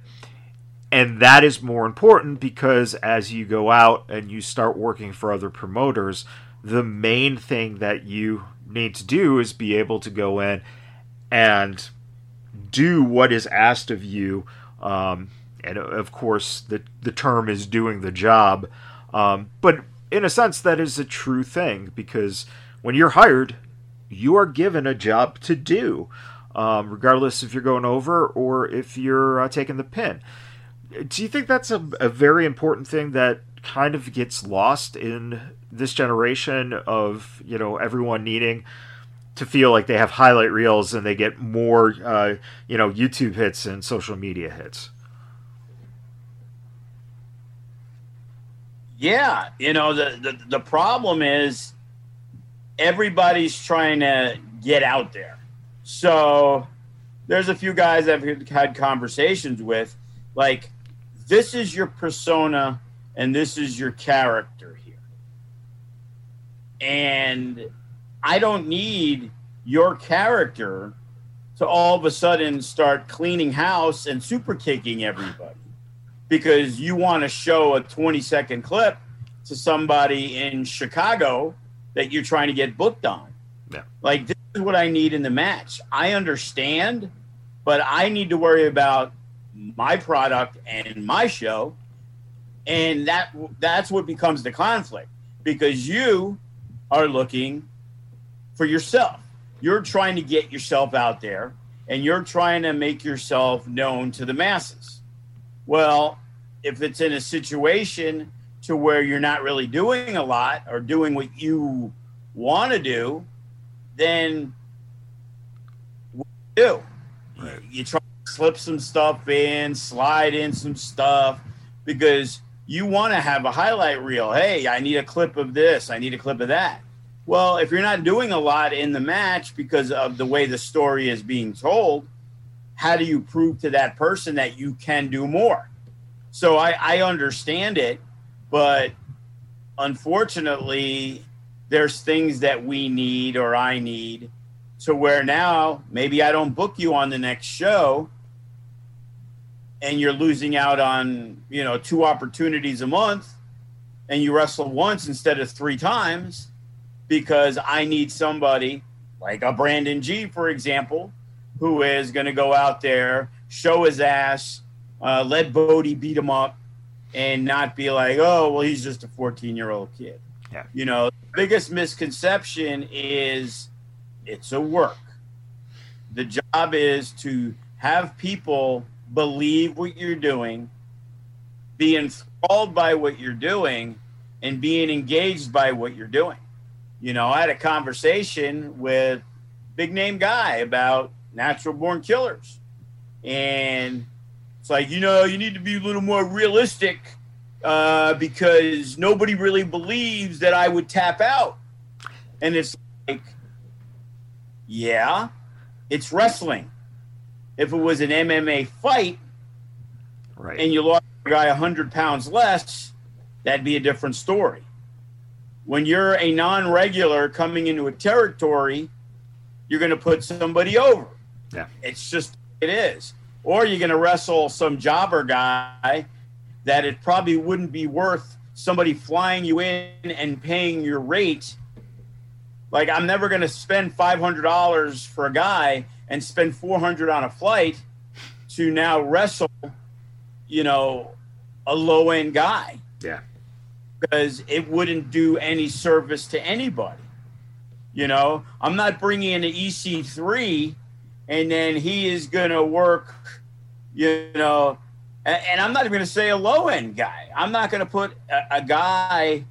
And that is more important because as you go out and you start working for other promoters the main thing that you need to do is be able to go in and do what is asked of you um, and of course the the term is doing the job. Um, but in a sense that is a true thing because when you're hired you are given a job to do um, regardless if you're going over or if you're uh, taking the pin do you think that's a, a very important thing that kind of gets lost in this generation of you know everyone needing to feel like they have highlight reels and they get more uh, you know YouTube hits and social media hits. Yeah, you know the, the the problem is everybody's trying to get out there. So there's a few guys I've had conversations with, like this is your persona and this is your character here, and I don't need your character to all of a sudden start cleaning house and super kicking everybody because you want to show a 20 second clip to somebody in Chicago that you're trying to get booked on. Yeah. Like this is what I need in the match. I understand, but I need to worry about my product and my show. And that that's what becomes the conflict because you are looking for yourself. You're trying to get yourself out there and you're trying to make yourself known to the masses. Well, if it's in a situation to where you're not really doing a lot or doing what you want to do, then what do you do? Right. You try to slip some stuff in, slide in some stuff because you want to have a highlight reel. Hey, I need a clip of this, I need a clip of that. Well, if you're not doing a lot in the match because of the way the story is being told, how do you prove to that person that you can do more? So I, I understand it, but unfortunately, there's things that we need or I need to where now maybe I don't book you on the next show and you're losing out on, you know, two opportunities a month and you wrestle once instead of three times because I need somebody like a Brandon G, for example, who is going to go out there, show his ass, uh, let Bodie beat him up, and not be like, oh, well, he's just a 14 year old kid. Yeah. You know, biggest misconception is it's a work. The job is to have people believe what you're doing, be enthralled by what you're doing, and being engaged by what you're doing. You know, I had a conversation with big name guy about natural born killers. And it's like, you know, you need to be a little more realistic uh, because nobody really believes that I would tap out. And it's like, yeah, it's wrestling. If it was an MMA fight Right. and you lost a guy 100 pounds less, that'd be a different story. When you're a non regular coming into a territory, you're going to put somebody over. Yeah. It's just, it is. Or you're going to wrestle some jobber guy that it probably wouldn't be worth somebody flying you in and paying your rate. Like, I'm never going to spend $500 for a guy and spend 400 on a flight to now wrestle you know, a low end guy yeah. because it wouldn't do any service to anybody. You know, I'm not bringing in an EC3 and then he is going to work, you know, and, and I'm not even going to say a low end guy. I'm not going to put a, a guy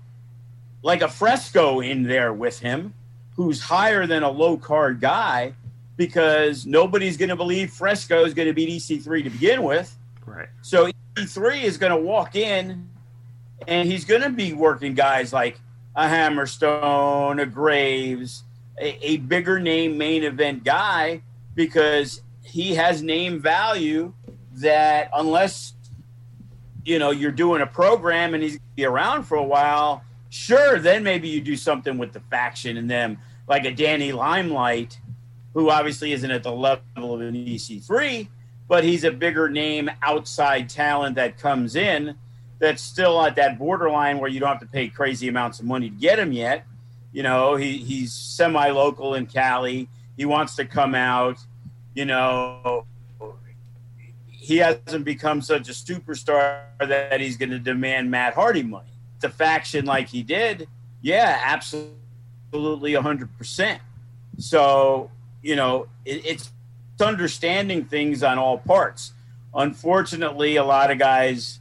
like a Fresco in there with him who's higher than a low card guy because nobody's going to believe Fresco is going to beat EC3 to begin with. Right. So E3 is going to walk in and he's going to be working guys like a Hammerstone, a Graves, a, a bigger name main event guy because he has name value that unless you know you're doing a program and he's be around for a while, sure, then maybe you do something with the faction and them like a Danny Limelight who obviously isn't at the level of an EC3 but he's a bigger name outside talent that comes in that's still at that borderline where you don't have to pay crazy amounts of money to get him yet. You know, he, he's semi local in Cali. He wants to come out. You know, he hasn't become such a superstar that he's going to demand Matt Hardy money. The faction like he did, yeah, absolutely 100%. So, you know, it, it's understanding things on all parts. Unfortunately, a lot of guys,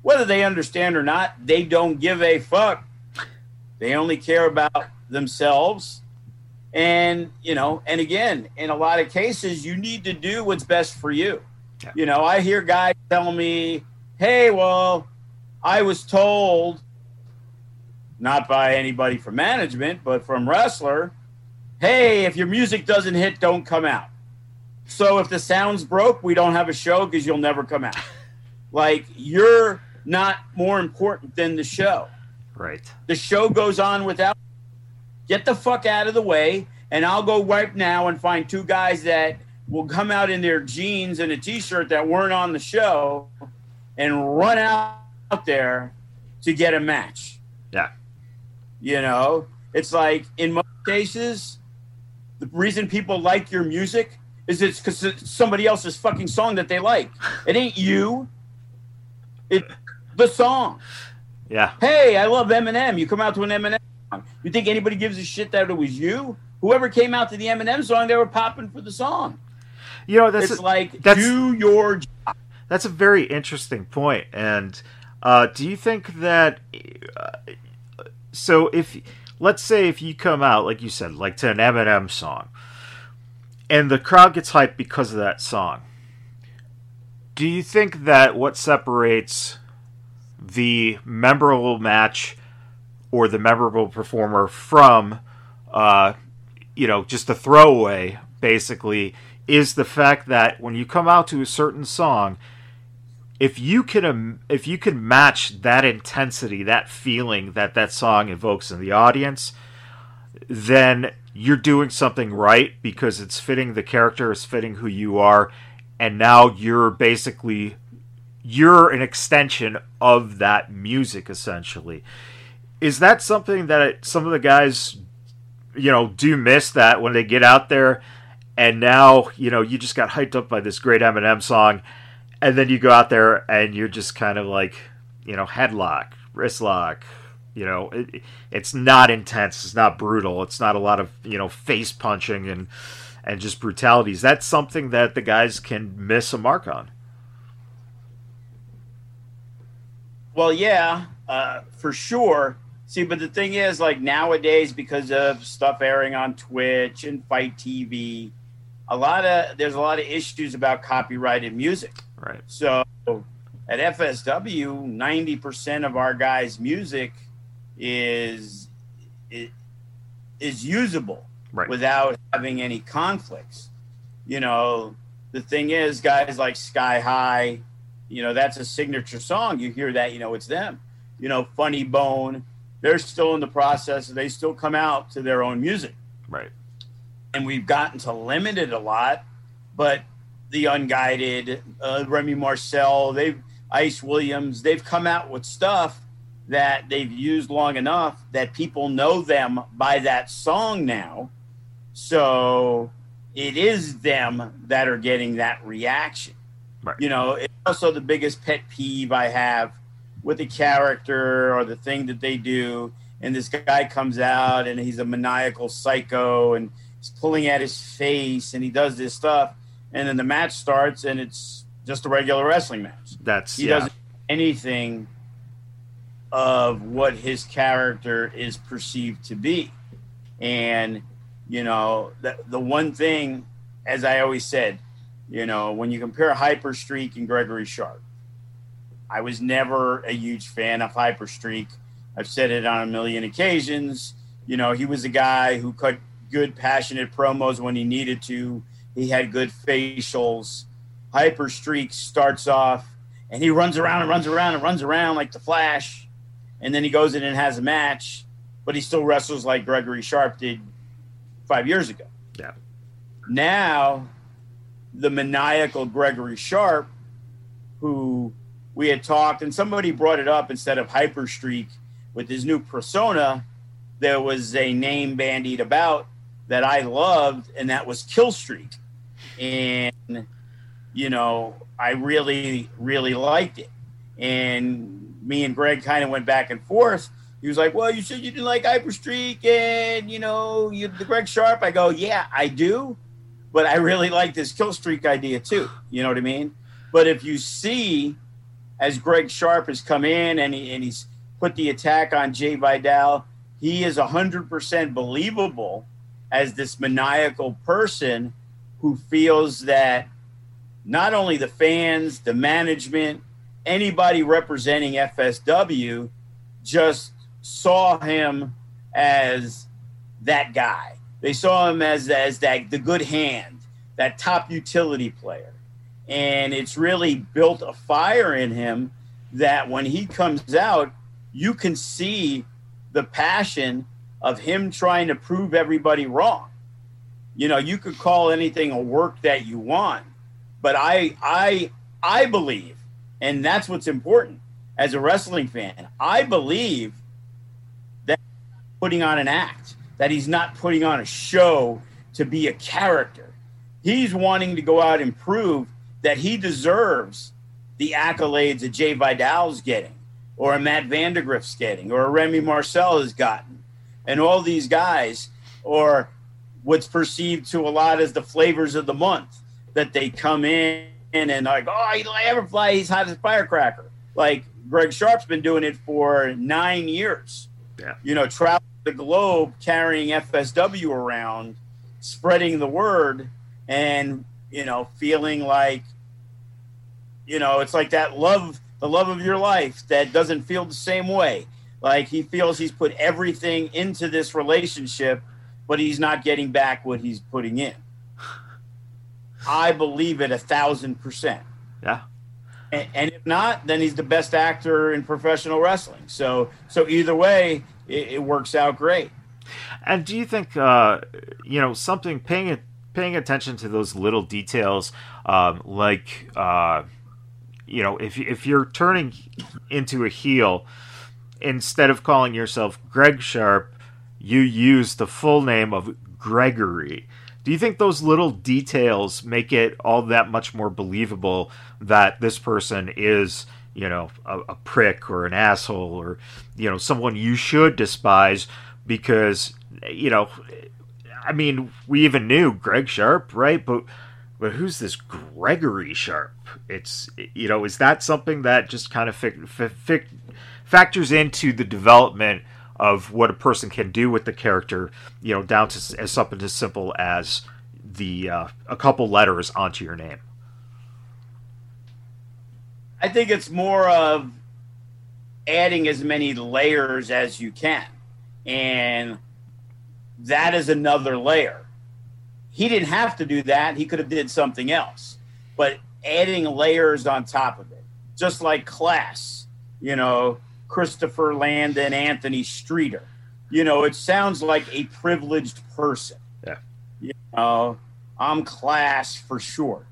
whether they understand or not, they don't give a fuck. They only care about themselves. And, you know, and again, in a lot of cases, you need to do what's best for you. Yeah. You know, I hear guys tell me, hey, well, I was told, not by anybody from management, but from wrestler, hey, if your music doesn't hit, don't come out. So if the sound's broke, we don't have a show because you'll never come out. [laughs] Like you're not more important than the show. Right. The show goes on without. Get the fuck out of the way, and I'll go right now and find two guys that will come out in their jeans and a t-shirt that weren't on the show, and run out there to get a match. Yeah. You know, it's like in most cases, the reason people like your music is it's because it's somebody else's fucking song that they like. It ain't you. It's the song. Yeah. Hey, I love Eminem. You come out to an Eminem. You think anybody gives a shit that it was you? Whoever came out to the Eminem song, they were popping for the song. You know, that's it's a, like that's- do your job. that's a very interesting point. And uh, do you think that uh, so if let's say if you come out like you said like to an Eminem song and the crowd gets hyped because of that song, do you think that what separates the memorable match or the memorable performer from uh, you know just a throwaway basically is the fact that when you come out to a certain song if you can if you can match that intensity that feeling that that song evokes in the audience then you're doing something right because it's fitting the character it's fitting who you are and now you're basically you're an extension of that music essentially is that something that some of the guys you know do miss that when they get out there and now you know you just got hyped up by this great Eminem song and then you go out there and you're just kind of like you know headlock wrist lock you know it, it's not intense it's not brutal it's not a lot of you know face punching and and just brutalities that's something that the guys can miss a mark on Well, yeah, uh, for sure. See, but the thing is, like nowadays, because of stuff airing on Twitch and FITE TV, a lot of there's a lot of issues about copyrighted music. right So at FSW, ninety percent of our guys' music is is, is usable right without having any conflicts. You know, the thing is, guys like Sky High, you know, that's a signature song. You hear that, you know, it's them. You know, Funny Bone, they're still in the process. They still come out to their own music. Right. And we've gotten to limit it a lot, but the Unguided, uh, Remy Marcel, they've Ice Williams, they've come out with stuff that they've used long enough that people know them by that song now. So it is them that are getting that reaction. Right. You know, it's also the biggest pet peeve I have with the character or the thing that they do. And this guy comes out and he's a maniacal psycho and he's pulling at his face and he does this stuff. And then the match starts and it's just a regular wrestling match. That's He yeah. doesn't do anything of what his character is perceived to be. And, you know, the, the one thing, as I always said, you know, when you compare Hyper Streak and Gregory Sharp, I was never a huge fan of Hyper Streak. I've said it on a million occasions. You know, he was a guy who cut good, passionate promos when he needed to. He had good facials. Hyper Streak starts off and he runs around and runs around and runs around like the Flash. And then he goes in and has a match, but he still wrestles like Gregory Sharp did five years ago. Yeah. Now, the maniacal Gregory Sharp, who we had talked, and somebody brought it up instead of Hyperstreak with his new persona, there was a name bandied about that I loved, and that was Kill Streak. And, you know, I really, really liked it. And me and Greg kind of went back and forth. He was like, "Well, you said you didn't like Hyperstreak and you know, you the Greg Sharp." I go, "Yeah, I do, but I really like this Kill Streak idea too." You know what I mean? But if you see, as Greg Sharp has come in and he, and he's put the attack on Jay Vidal, he is hundred percent believable as this maniacal person who feels that not only the fans, the management, anybody representing FSW just saw him as that guy. They saw him as as that the good hand, that top utility player. And it's really built a fire in him that when he comes out, you can see the passion of him trying to prove everybody wrong. You know, you could call anything a work that you want, but I I I believe, and that's what's important as a wrestling fan. I believe that putting on an act, that he's not putting on a show to be a character. He's wanting to go out and prove that he deserves the accolades that Jay Vidal's getting, or a Matt Vandagriff's getting, or a Remy Marcel has gotten, and all these guys, or what's perceived to a lot as the flavors of the month that they come in and like, oh, he Everfly, he's hot as a firecracker. Like Greg Sharp's been doing it for nine years. Yeah. You know, traveling the globe carrying FSW around, spreading the word, and you know, feeling like, you know, it's like that love, the love of your life that doesn't feel the same way. Like he feels he's put everything into this relationship, but he's not getting back what he's putting in. I believe it a thousand percent. Yeah. And, and if not, then he's the best actor in professional wrestling. So, so either way, it, it works out great. And do you think, uh, you know, something paying paying attention to those little details, um, like, uh, you know, if if you're turning into a heel, instead of calling yourself Greg Sharp, you use the full name of Gregory. Do you think those little details make it all that much more believable that this person is, you know, a, a prick or an asshole or, you know, someone you should despise because, you know, I mean, we even knew Greg Sharp, right? But but who's this Gregory Sharp? It's you know, is that something that just kind of fi- fi- factors into the development of what a person can do with the character, you know, down to as something as simple as the uh, a couple letters onto your name. I think it's more of adding as many layers as you can. And that is another layer. He didn't have to do that. He could have did something else. but adding layers on top of it, just like class, you know, Christopher Landon, Anthony Streeter. You know, it sounds like a privileged person. Yeah. You know, I'm class for sure.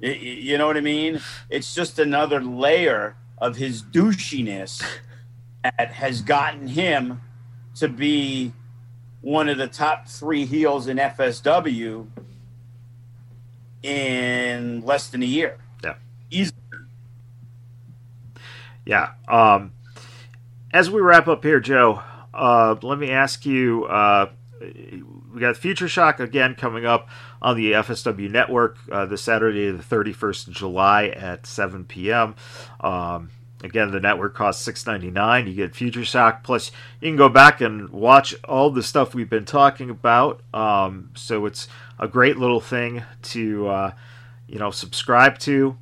you know what I mean? It's just another layer of his douchiness [laughs] that has gotten him to be one of the top three heels in FSW in less than a year. Yeah. Easily. Yeah. Um, as we wrap up here, Joe, uh, let me ask you. Uh, we got Future Shock again coming up on the FSW network uh, this Saturday, the 31st of July at 7 p.m. Um, Again, the network costs six ninety nine. You get Future Shock plus you can go back and watch all the stuff we've been talking about. Um, so it's a great little thing to uh, you know subscribe to.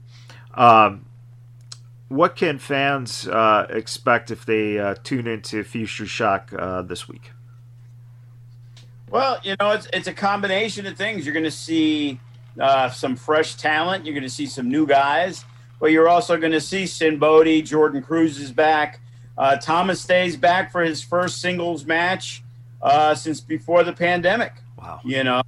Um, what can fans uh, expect if they uh, tune into Future Shock uh, this week? Well, you know, it's it's a combination of things. You're going to see uh, some fresh talent. You're going to see some new guys but you're also going to see Sinn Bodhi, Jordan Cruz is back. Uh, Thomas Day's back for his first singles match uh, since before the pandemic. Wow. You know,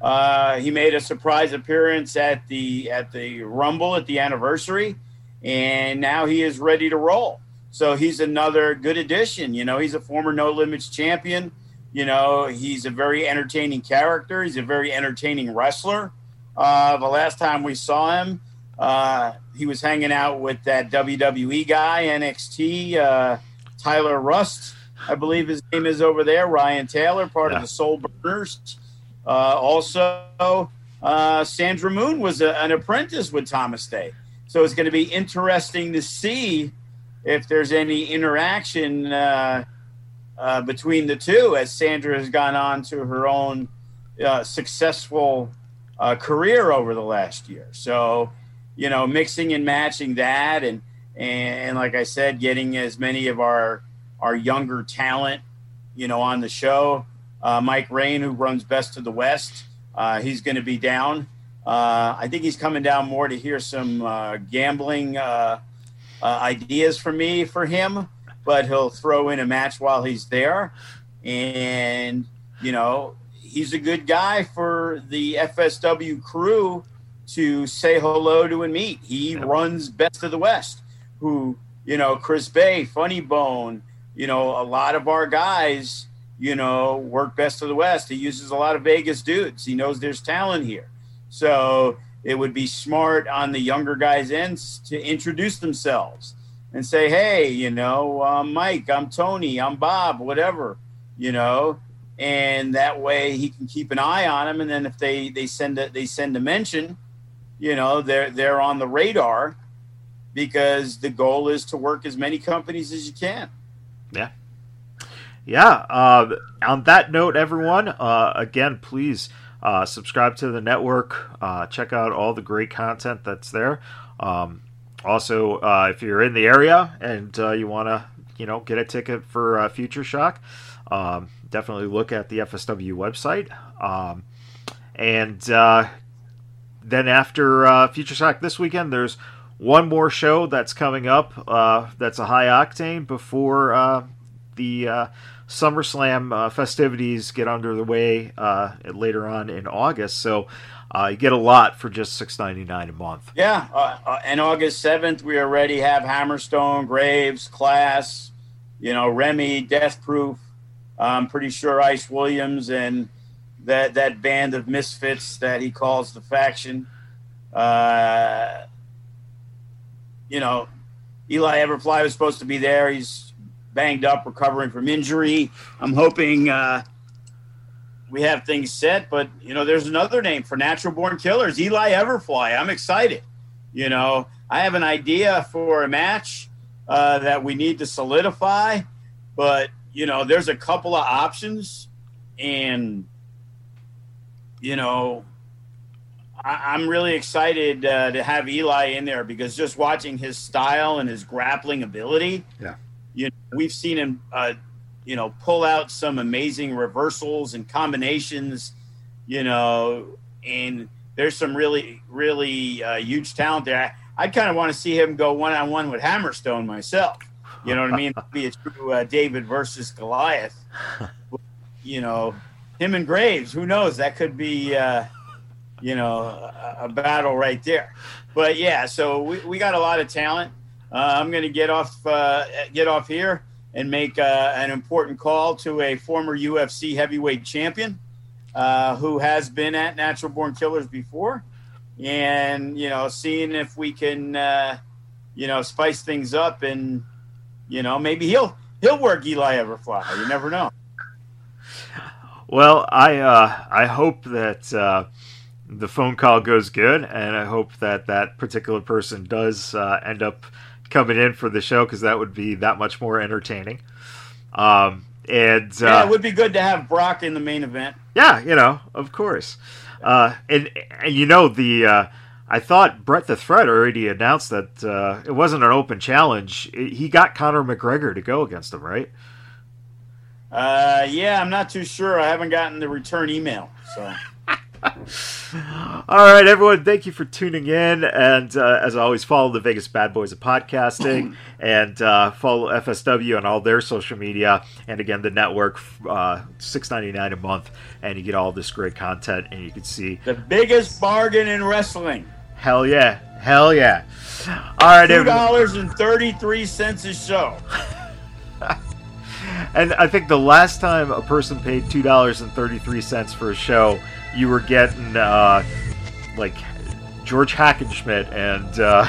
uh, he made a surprise appearance at the at the Rumble at the anniversary, and now he is ready to roll. So he's another good addition. You know, he's a former No Limits champion. You know, he's a very entertaining character. He's a very entertaining wrestler. Uh, the last time we saw him, uh, he was hanging out with that WWE guy, NXT, uh, Tyler Rust, I believe his name is over there. Ryan Taylor, part yeah. of the Soul Burners. Uh, also, uh, Sandra Moon was a, an apprentice with Thomas Day. So it's going to be interesting to see if there's any interaction uh, uh, between the two as Sandra has gone on to her own uh, successful uh, career over the last year. So you know, mixing and matching that, and and, like I said, getting as many of our our younger talent, you know, on the show. Uh, Mike Rain, who runs Best of the West, uh, he's going to be down. Uh, I think he's coming down more to hear some uh, gambling uh, uh, ideas from me for him, but he'll throw in a match while he's there. And, you know, he's a good guy for the FSW crew to say hello to and meet. He runs Best of the West, who, you know, Chris Bey, Funny Bone, you know, a lot of our guys, you know, work Best of the West. He uses a lot of Vegas dudes. He knows there's talent here. So it would be smart on the younger guys' ends to introduce themselves and say, hey, you know, I'm Mike, I'm Tony, I'm Bob, whatever, you know, and that way he can keep an eye on them. And then if they they send a they send a mention, you know they're they're on the radar because the goal is to work as many companies as you can. Yeah. Yeah. Uh, on that note, everyone, uh, again, please uh, subscribe to the network. Uh, check out all the great content that's there. Um, also, uh, if you're in the area and uh, you want to, you know, get a ticket for Future Shock, um, definitely look at the FSW website. Um, and then after uh, Future Shock this weekend, there's one more show that's coming up. Uh, that's a high octane before uh, the uh, SummerSlam uh, festivities get under the way uh, later on in August. So uh, you get a lot for just six ninety nine a month. Yeah, and August seventh, we already have Hammerstone, Graves, Class, you know, Remy, Death Proof. I'm pretty sure Ice Williams and that that band of misfits that he calls the faction. Uh, you know, Eli Everfly was supposed to be there. He's banged up, recovering from injury. I'm hoping uh, we have things set, but you know, there's another name for natural born killers, Eli Everfly. I'm excited. You know, I have an idea for a match uh, that we need to solidify, but you know, there's a couple of options, and you know, I, am really excited uh, to have Eli in there because just watching his style and his grappling ability, yeah, you know, we've seen him, uh, you know, pull out some amazing reversals and combinations, you know, and there's some really, really uh, huge talent there. I, I kind of want to see him go one on one with Hammerstone myself. You know what I mean? [laughs] Be a true uh, David versus Goliath. [laughs] You know, him and Graves. Who knows? That could be, uh, you know, a, a, battle right there. But yeah, so we, we got a lot of talent. Uh, I'm going to get off uh, get off here and make uh, an important call to a former UFC heavyweight champion uh, who has been at Natural Born Killers before, and you know, seeing if we can, you know, spice things up and you know, maybe he'll he'll work Eli Everfly. You never know. Well, I uh, I hope that uh, the phone call goes good, and I hope that that particular person does uh, end up coming in for the show because that would be that much more entertaining. Um, and yeah, it uh, would be good to have Brock in the main event. Yeah, you know, of course. Uh, and and you know the uh, I thought Brett the Threat already announced that uh, it wasn't an open challenge. He got Conor McGregor to go against him, right? Uh, yeah, I'm not too sure. I haven't gotten the return email, so. [laughs] All right, everyone. Thank you for tuning in, and uh, as always, follow the Vegas Badboyz of podcasting, [clears throat] and uh, follow FSW on all their social media. And again, the network, uh, six ninety nine a month, and you get all this great content, and you can see the biggest bargain in wrestling. Hell yeah. Hell yeah. All right, Two dollars and thirty three cents a show. [laughs] and I think the last time a person paid two dollars and thirty three cents for a show, you were getting uh, like George Hackenschmidt and uh,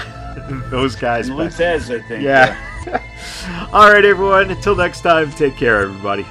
[laughs] those guys. And Lou Thesz, I think. Yeah. yeah. [laughs] All right, everyone. Until next time, take care, everybody.